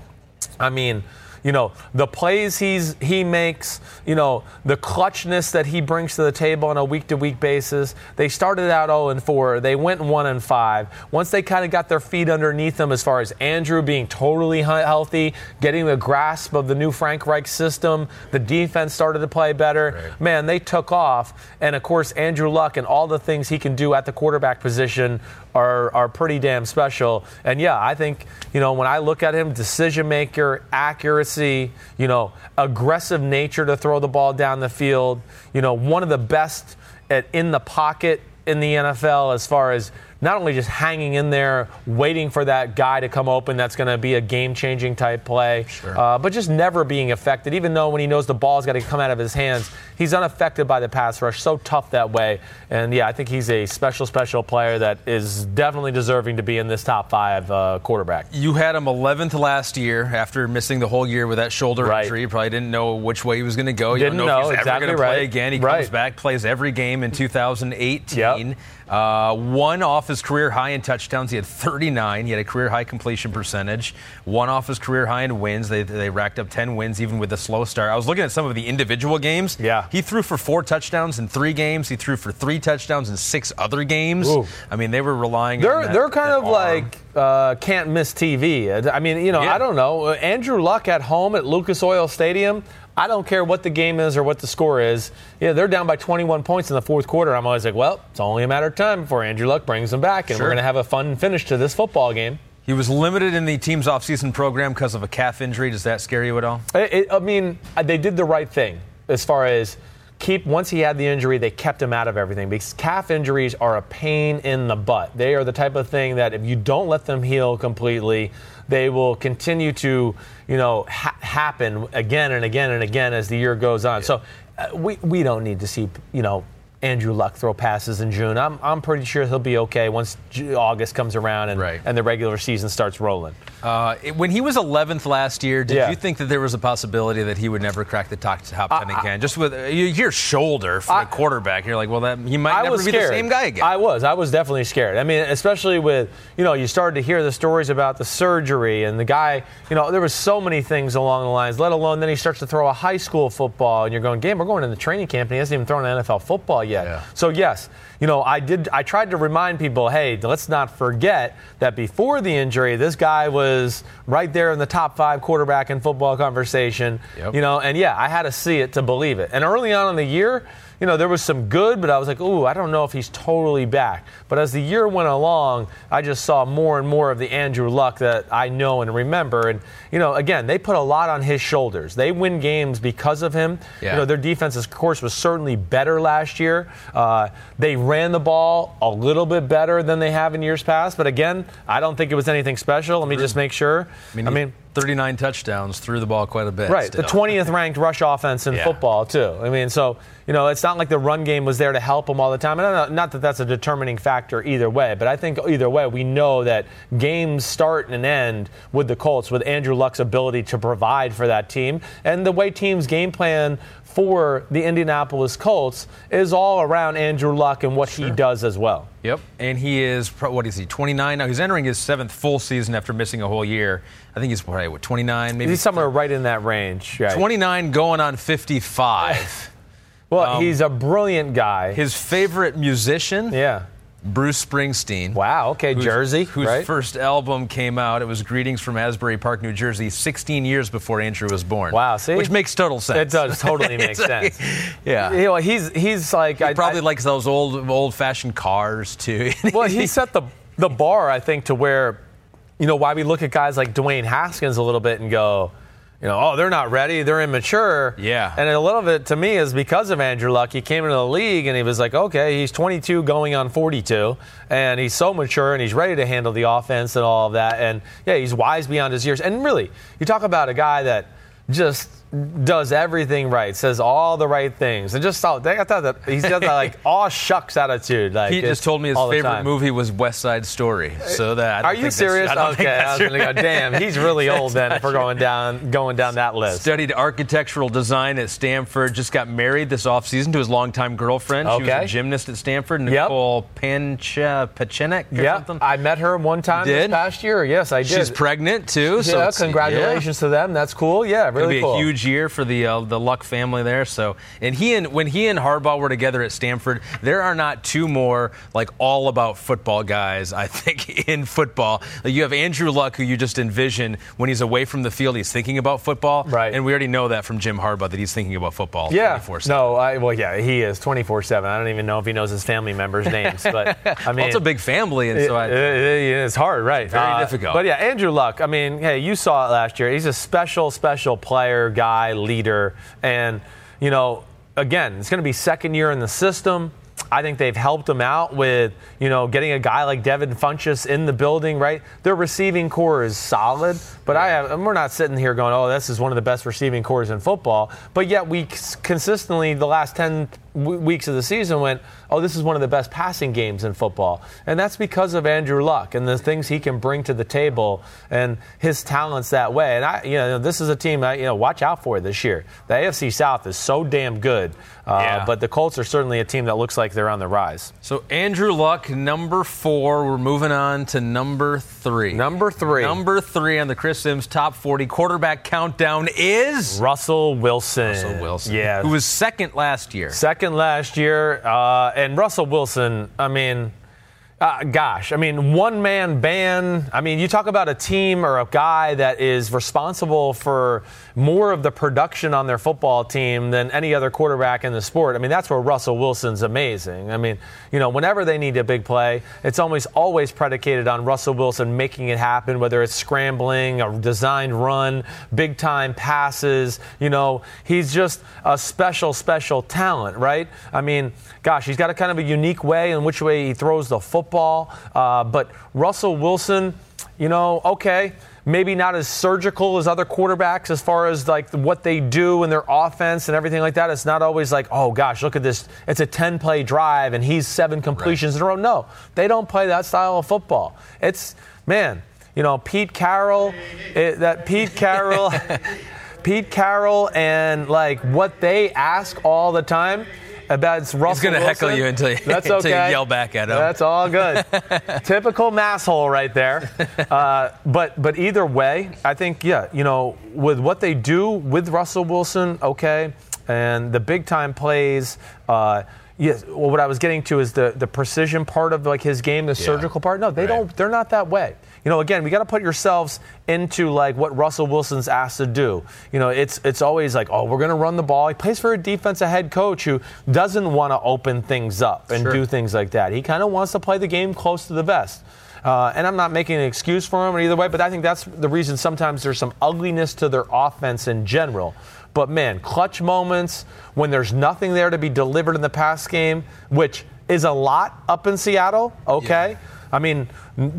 I mean, you know, the plays he's he makes, you know, the clutchness that he brings to the table on a week to week basis. They started out 0 and 4. They went 1 and 5. Once they kind of got their feet underneath them as far as Andrew being totally healthy, getting the grasp of the new Frank Reich system, the defense started to play better. Man, they took off. And of course, Andrew Luck and all the things he can do at the quarterback position are, are pretty damn special. And yeah, I think, you know, when I look at him, decision maker, accuracy, you know, aggressive nature to throw the ball down the field, you know, one of the best at in the pocket in the NFL as far as not only just hanging in there, waiting for that guy to come open that's going to be a game changing type play, uh, but just never being affected, even though when he knows the ball's got to come out of his hands, he's unaffected by the pass rush. So tough that way. And yeah, I think he's a special, special player that is definitely deserving to be in this top five uh, quarterback. You had him 11th last year after missing the whole year with that shoulder Right. injury. You probably didn't know which way he was going to go. You Didn't don't know, if know, he's exactly ever going to play again. He Right. comes back, plays every game in 2018. Yep. Uh, one off his career high in touchdowns. He had 39. He had a career high completion percentage. One off his career high in wins. They, they racked up 10 wins even with a slow start. I was looking at some of the individual games. Yeah. He threw for four touchdowns in three games. He threw for three touchdowns in six other games. Ooh. I mean, they were relying on They're that- they're kind of arm. like uh, can't miss TV. I mean, you know, Yeah. I don't know. Uh, Andrew Luck at home at Lucas Oil Stadium. I don't care what the game is or what the score is. Yeah, they're down by 21 points in the fourth quarter. I'm always like, well, it's only a matter of time before Andrew Luck brings them back, and Sure. we're going to have a fun finish to this football game. He was limited in the team's offseason program because of a calf injury. Does that scare you at all? It, it- I mean, they did the right thing as far as keep. Once he had the injury, they kept him out of everything because calf injuries are a pain in the butt. They are the type of thing that if you don't let them heal completely, they will continue to, you know, ha- happen again and again and again as the year goes on. So uh, we we don't need to see, you know. Andrew Luck throw passes in June. I'm, I'm pretty sure he'll be okay once August comes around and, Right. and the regular season starts rolling. Uh, it- when he was 11th last year, did Yeah. you think that there was a possibility that he would never crack the top, top 10 again? Just with you hear shoulder for I- a quarterback, you're like, well, that he might I never be scared. the same guy again. I was. I was definitely scared. I mean, especially with you know, you started to hear the stories about the surgery and the guy. You know, there was so many things along the lines. Let alone then he starts to throw a high school football, and you're going, "Game, we're going in the training camp, and he hasn't even thrown an NFL football yet." Yeah. So yes, you know, I did. I tried to remind people, hey, let's not forget that before the injury, this guy was right there in the top five quarterback in football conversation. Yep. You know, and yeah, I had to see it to believe it. And early on in the year, you know, there was some good, but I was like, ooh, I don't know if he's totally back. But as the year went along, I just saw more and more of the Andrew Luck that I know and remember. And, you know, again, they put a lot on his shoulders. They win games because of him. Yeah. You know, their defense, of course, was certainly better last year. Uh, they ran the ball a little bit better than they have in years past. But again, I don't think it was anything special. Let me just make sure. I mean, 39 touchdowns, threw the ball quite a bit. Right, still. the 20th ranked rush offense in Yeah. football too. I mean, so you know, it's not like the run game was there to help them all the time. And don't not that that's a determining factor either way, but I think either way, we know that games start and end with the Colts, with Andrew Luck's ability to provide for that team, and the way teams game plan for the Indianapolis Colts is all around Andrew Luck and what he does as well. Yep, and he is what is he? 29 now. He's entering his seventh full season after missing a whole year. I think he's probably what 29, maybe He's somewhere right in that range. Right. 29 going on 55. Well, um, he's a brilliant guy. His favorite musician, yeah. Bruce Springsteen. Wow. Okay. whose- Jersey. Whose right? first album came out. It was Greetings from Asbury Park, New Jersey, 16 years before Andrew was born. Wow, see? Which makes total sense. It does totally make It's like- sense. yeah. You know, he's he's like He I- probably I- likes those old old fashioned cars too. well, he set the the bar, I think, to where, you know, why we look at guys like Dwayne Haskins a little bit and go, you know, oh, they're not ready, they're immature. Yeah. And a little bit to me is because of Andrew Luck. He came into the league and he was like, okay, he's 22 going on 42, and he's so mature and he's ready to handle the offense and all of that. And yeah, he's wise beyond his years. And really, you talk about a guy that just does everything right, says all the right things, and just thought I thought that he's got that like aw shucks attitude. Like He just told me his favorite movie was West Side Story. So that Are you that's- serious? I okay, I was gonna go. Damn, he's really old then. If we're going down, going down that list. Studied architectural design at Stanford. Just got married this offseason to his longtime girlfriend. Okay. She was a gymnast at Stanford, Yep. Nicole Pancha Pachenek or Yeah. I met her one time this Did? past year. Yes, I did. She's pregnant too. yeah, it's- congratulations to them. That's cool. Yeah, really be cool. a huge year for the uh, the Luck family there. So, and he and when he and Harbaugh were together at Stanford, there are not two more like all about football guys. I think in football, like, you have Andrew Luck, who you just envision when he's away from the field, he's thinking about football. Right. And we already know that from Jim Harbaugh that he's thinking about football. Yeah. 24/7. No, I, well, yeah, he is 24 7. I don't even know if he knows his family members' names. But, I mean, Well, it's a big family, and so I. It- it- it's hard, right? Very difficult. But yeah, Andrew Luck. I mean, hey, you saw it last year. He's a special, special player, guy, leader, and you know, again, it's going to be second year in the system. I think they've helped him out with, you know, getting a guy like Devin Funchess in the building, right? Their receiving core is solid, but I have, and we're not sitting here going, oh, this is one of the best receiving cores in football. But yet we consistently, the last 10 w- weeks of the season, went, oh, this is one of the best passing games in football. And that's because of Andrew Luck and the things he can bring to the table and his talents that way. And I, you know, this is a team that, you know, watch out for this year. The AFC South is so damn good. Uh, Yeah. But the Colts are certainly a team that looks like they're on the rise. So Andrew Luck, number four. We're moving on to number three. Number three. Number three on the Chris Sims top 40 quarterback countdown is Russell Wilson. Russell Wilson. Yeah. Who was second last year. Second last year, uh, and Russell Wilson. I mean, uh, gosh, I mean, one man band. I mean, you talk about a team or a guy that is responsible for more of the production on their football team than any other quarterback in the sport. I mean, that's where Russell Wilson's amazing. I mean, you know, whenever they need a big play, it's almost always predicated on Russell Wilson making it happen, whether it's scrambling, a designed run, big time passes. You know, he's just a special, special talent, right? I mean, gosh, he's got a kind of a unique way in which way he throws the football. Uh, but Russell Wilson, you know, okay. Maybe not as surgical as other quarterbacks as far as like what they do in their offense and everything like that. It's not always like, oh gosh, look at this. It's a 10 play drive and he's seven completions right. in a row. No, they don't play that style of football. It's, man, you know, Pete Carroll, it, that Pete Carroll. Pete Carroll and like what they ask all the time about Russell He's going to heckle you until you, That's okay. until you yell back at him. That's all good. Typical masshole right there. Uh, but but either way, I think yeah, you know, with what they do with Russell Wilson, okay, and the big time plays. Uh, Yes, well, what I was getting to is the, the precision part of like his game, the yeah. surgical part. No, they right. don't. They're not that way you know, again, we got to put yourselves into like what Russell Wilson's asked to do. You know, it's it's always like, oh, we're going to run the ball. He plays for a defensive head coach who doesn't want to open things up and sure. do things like that. He kind of wants to play the game close to the vest. Uh, and I'm not making an excuse for him either way, but I think that's the reason sometimes there's some ugliness to their offense in general. But man, clutch moments when there's nothing there to be delivered in the pass game, which is a lot up in Seattle, okay? Yeah. I mean,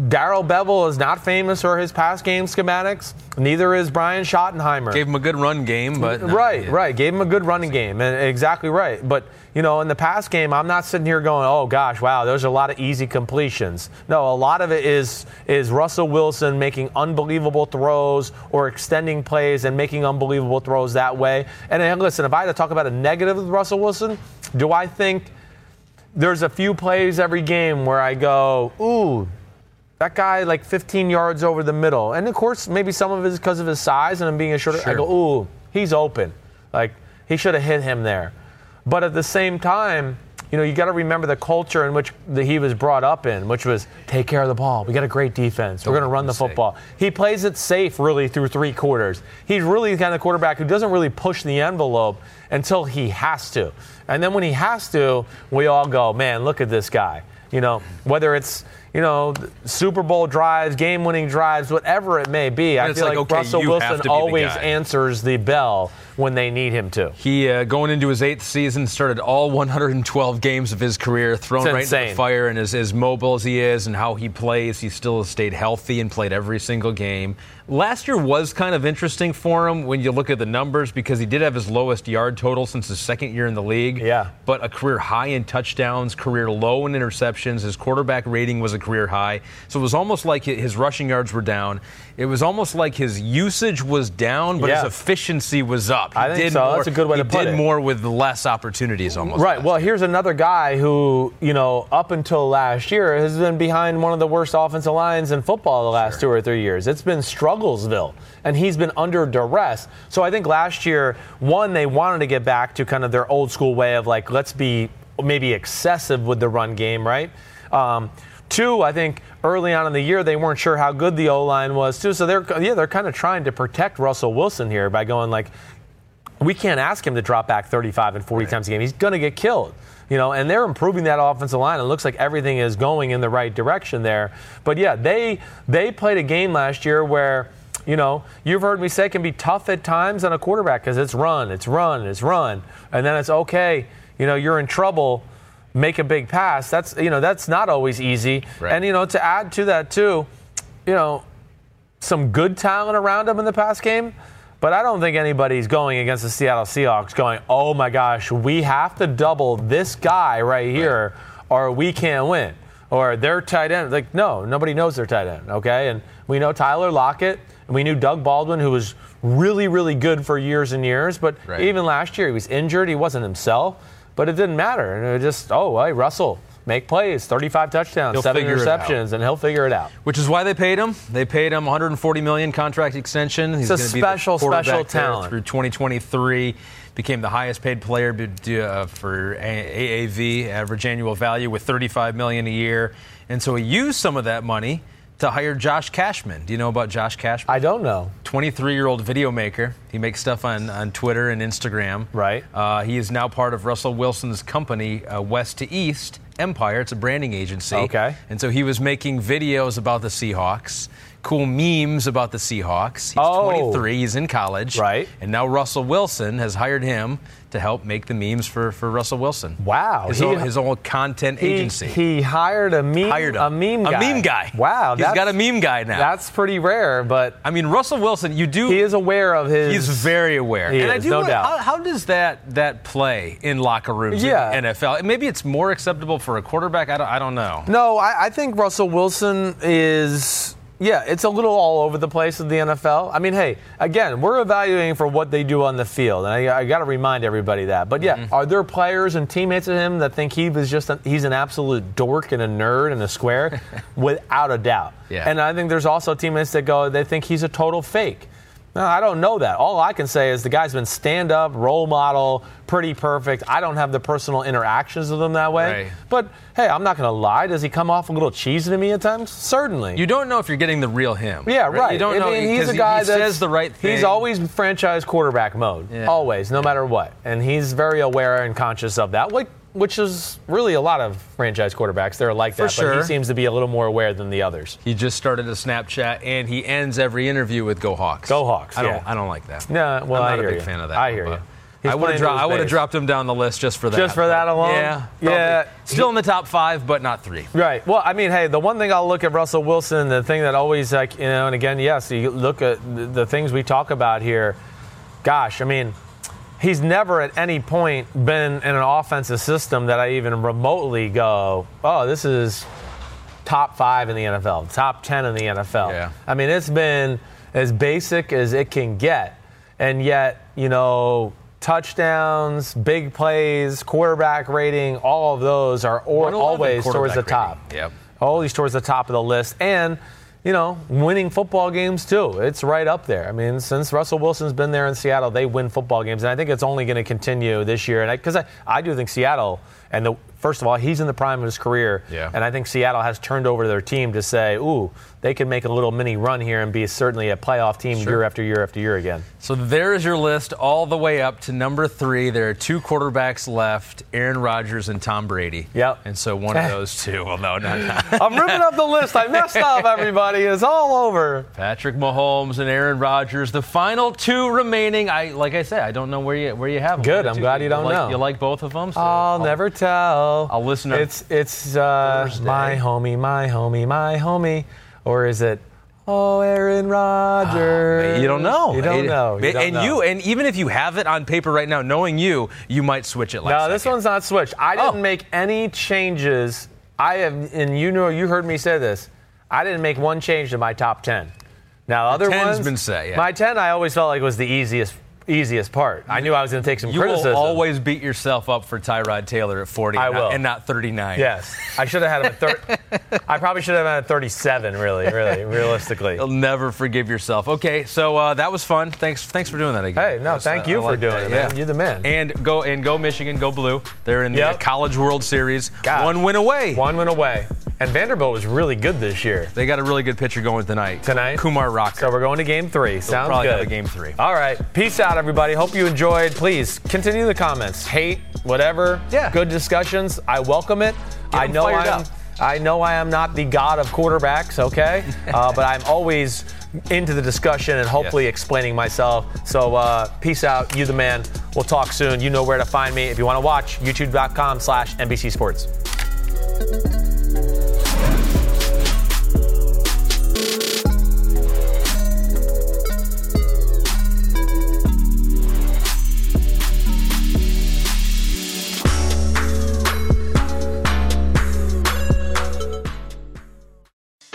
Darrell Bevell is not famous for his pass game schematics. Neither is Brian Schottenheimer. Gave him a good run game, but right, right. Gave him a good running game, and exactly right. But you know, in the pass game, I'm not sitting here going, "Oh gosh, wow, there's a lot of easy completions." No, a lot of it is is Russell Wilson making unbelievable throws or extending plays and making unbelievable throws that way. And listen, if I had to talk about a negative with Russell Wilson, do I think? There's a few plays every game where I go, ooh, that guy like 15 yards over the middle. And of course, maybe some of it is because of his size and him being a shorter. Sure. I go, ooh, he's open. Like he should have hit him there. But at the same time, you know, you got to remember the culture in which the, he was brought up in, which was take care of the ball. We got a great defense. We're going to run the football. He plays it safe really through three quarters. He's really the kind of quarterback who doesn't really push the envelope until he has to. And then when he has to, we all go, man, look at this guy. You know, whether it's you know, Super Bowl drives, game winning drives, whatever it may be. And I feel like, like okay, Russell Wilson always answers the bell when they need him to. He, uh, going into his eighth season, started all 112 games of his career, thrown right into the fire. And as, as mobile as he is and how he plays, he still has stayed healthy and played every single game. Last year was kind of interesting for him when you look at the numbers because he did have his lowest yard total since his second year in the league. Yeah. But a career high in touchdowns, career low in interceptions. His quarterback rating was a career high. So it was almost like his rushing yards were down. It was almost like his usage was down, but yeah. his efficiency was up. He I think so. More, That's a good way to put it. He did more with less opportunities almost. Right. Well, here's another guy who, you know, up until last year has been behind one of the worst offensive lines in football the last sure. two or three years. It's been Strugglesville, and he's been under duress. So I think last year, one, they wanted to get back to kind of their old school way of like, let's be maybe excessive with the run game, right? Um, Two, I think early on in the year they weren't sure how good the O line was too. So they're yeah they're kind of trying to protect Russell Wilson here by going like, we can't ask him to drop back 35 and 40 right. times a game. He's going to get killed. You know, and they're improving that offensive line. It looks like everything is going in the right direction there. But yeah, they they played a game last year where you know, you've heard me say it can be tough at times on a quarterback because it's run, it's run, it's run, and then it's okay. You know, you're in trouble make a big pass. That's you know that's not always easy. Right. And you know to add to that too, you know, some good talent around him in the pass game. But I don't think anybody's going against the Seattle Seahawks going, oh my gosh, we have to double this guy right here, or we can't win. Or their tight end. Like, no, nobody knows their tight end, okay? And we know Tyler Lockett, and we knew Doug Baldwin, who was really, really good for years and years. But right. even last year, he was injured. He wasn't himself but it didn't matter. And it just, oh, hey, Russell, make plays, 35 touchdowns, he'll seven interceptions, and he'll figure it out. Which is why they paid him. They paid him 140 million contract extension. He's it's a special, special talent through 2023. Became the highest paid player uh, for AAV, average annual value, with 35 million a year. And so he used some of that money to hire Josh Cashman. Do you know about Josh Cashman? I don't know. 23 year old video maker. He makes stuff on, on Twitter and Instagram. Right. Uh, he is now part of Russell Wilson's company, uh, West to East Empire. It's a branding agency. Okay. And so he was making videos about the Seahawks, cool memes about the Seahawks. He's oh. 23, he's in college. Right. And now Russell Wilson has hired him to help make the memes for, for Russell Wilson. Wow, his, he- own, his own content He- agency. He, hired a meme, hired a meme guy. A meme guy. Wow, he's got a meme guy now. That's pretty rare, but I mean, Russell Wilson, you do. he is aware of his. He's very aware. He and I do no wonder, doubt. How, how does that that play in locker rooms Yeah. in NFL? Maybe it's more acceptable for a quarterback. I don't, I don't know. No, I, I think Russell Wilson is. Yeah, it's a little all over the place in the NFL. I mean, hey, again, we're evaluating for what they do on the field, and I, I got to remind everybody that. But yeah, Mm-hmm. are there players and teammates of him that think he was just a, he's an absolute dork and a nerd and a square? Without a doubt. Yeah. And I think there's also teammates that go they think he's a total fake. No, I don't know that. All I can say is the guy's been stand up, role model, pretty perfect. I don't have the personal interactions with him that way. Right. But hey, I'm not going to lie. Does he come off a little cheesy to me at times? Certainly. You don't know if you're getting the real him. yeah, right. You don't I know. mean, he's a guy he that says the right thing. He's always franchise quarterback mode. Yeah. Always, no matter what. And he's very aware and conscious of that. Which is really a lot of franchise quarterbacks. They're like that. But sure. he seems to be a little more aware than the others. He just started a Snapchat, and he ends every interview with "Go Hawks." Go Hawks, I don't. yeah. I don't like that. Yeah, well, I'm not a big you. fan of that. I hear you. He's I would have dro- I would have dropped him down the list just for that. Just for that alone? Yeah. Yeah. probably. Still in the top five, but not three. Right. Well, I mean, hey, the one thing I'll look at Russell Wilson, the thing that always, like, you know, and again, yes, you look at the, the things we talk about here. Gosh, I mean, he's never at any point been in an offensive system that I even remotely go, oh, this is top five in the NFL, top 10 in the NFL. Yeah. I mean, it's been as basic as it can get. And yet, you know, touchdowns, big plays, quarterback rating, all of those are or, always towards the top. rating. Yep. Always towards the top of the list. And, you know, winning football games too. It's right up there. I mean, since Russell Wilson's been there in Seattle, they win football games. And I think it's only going to continue this year. And because I, I, do think Seattle, and the, first of all, he's in the prime of his career. Yeah. And I think Seattle has turned over their team to say, ooh, they can make a little mini run here and be certainly a playoff team year after year after year again. So there is your list all the way up to number three. There are two quarterbacks left: Aaron Rodgers and Tom Brady. Yep. And so one of those two. Well, no, not, not. I'm ripping up the list. I messed up, everybody. It's all over. Patrick Mahomes and Aaron Rodgers. The final two remaining. I like I said, I don't know where you where you have them. Good, I'm glad you don't like, know. You like both of them? So I'll never tell. I'll listen to It's it's uh, Thursday. my homie, my homie, my homie, or is it? Oh, Aaron Rodgers. You don't know. You don't It- know. You don't and know. you, and even if you have it on paper right now, knowing you, you might switch it. Last No, this second. one's not switched. I didn't Oh. make any changes. I have, and you know, you heard me say this. I didn't make one change to my top ten. Now, other 10's ones, been set, yeah. my ten, I always felt like was the easiest, easiest part. I knew I was going to take some You criticism. will always beat yourself up for Tyrod Taylor at 40 I and, not, will. and not 39. Yes, I should have had him at 30. I probably should have had him at 37. Really, really, realistically. You'll never forgive yourself. Okay, so uh, that was fun. Thanks, thanks for doing that again. Hey, no, That's- thank I- you I for doing that, it, man. yeah. You're the man. And go and go Michigan, go blue. They're in the Yep. uh, College World Series. God. One win away. One went away, and Vanderbilt was really good this year. They got a really good pitcher going tonight. Tonight? Kumar Rocker. So we're going to game three. Sounds probably good. game three. All right. Peace out, everybody. Hope you enjoyed. Please continue the comments. Hate, whatever. Yeah. Good discussions. I welcome it. I know I'm. up. I know I am not the god of quarterbacks, okay? uh, but I'm always into the discussion and hopefully Yes. explaining myself. So uh, peace out. You the man. We'll talk soon. You know where to find me. If you want to watch, youtube.com slash NBC Sports.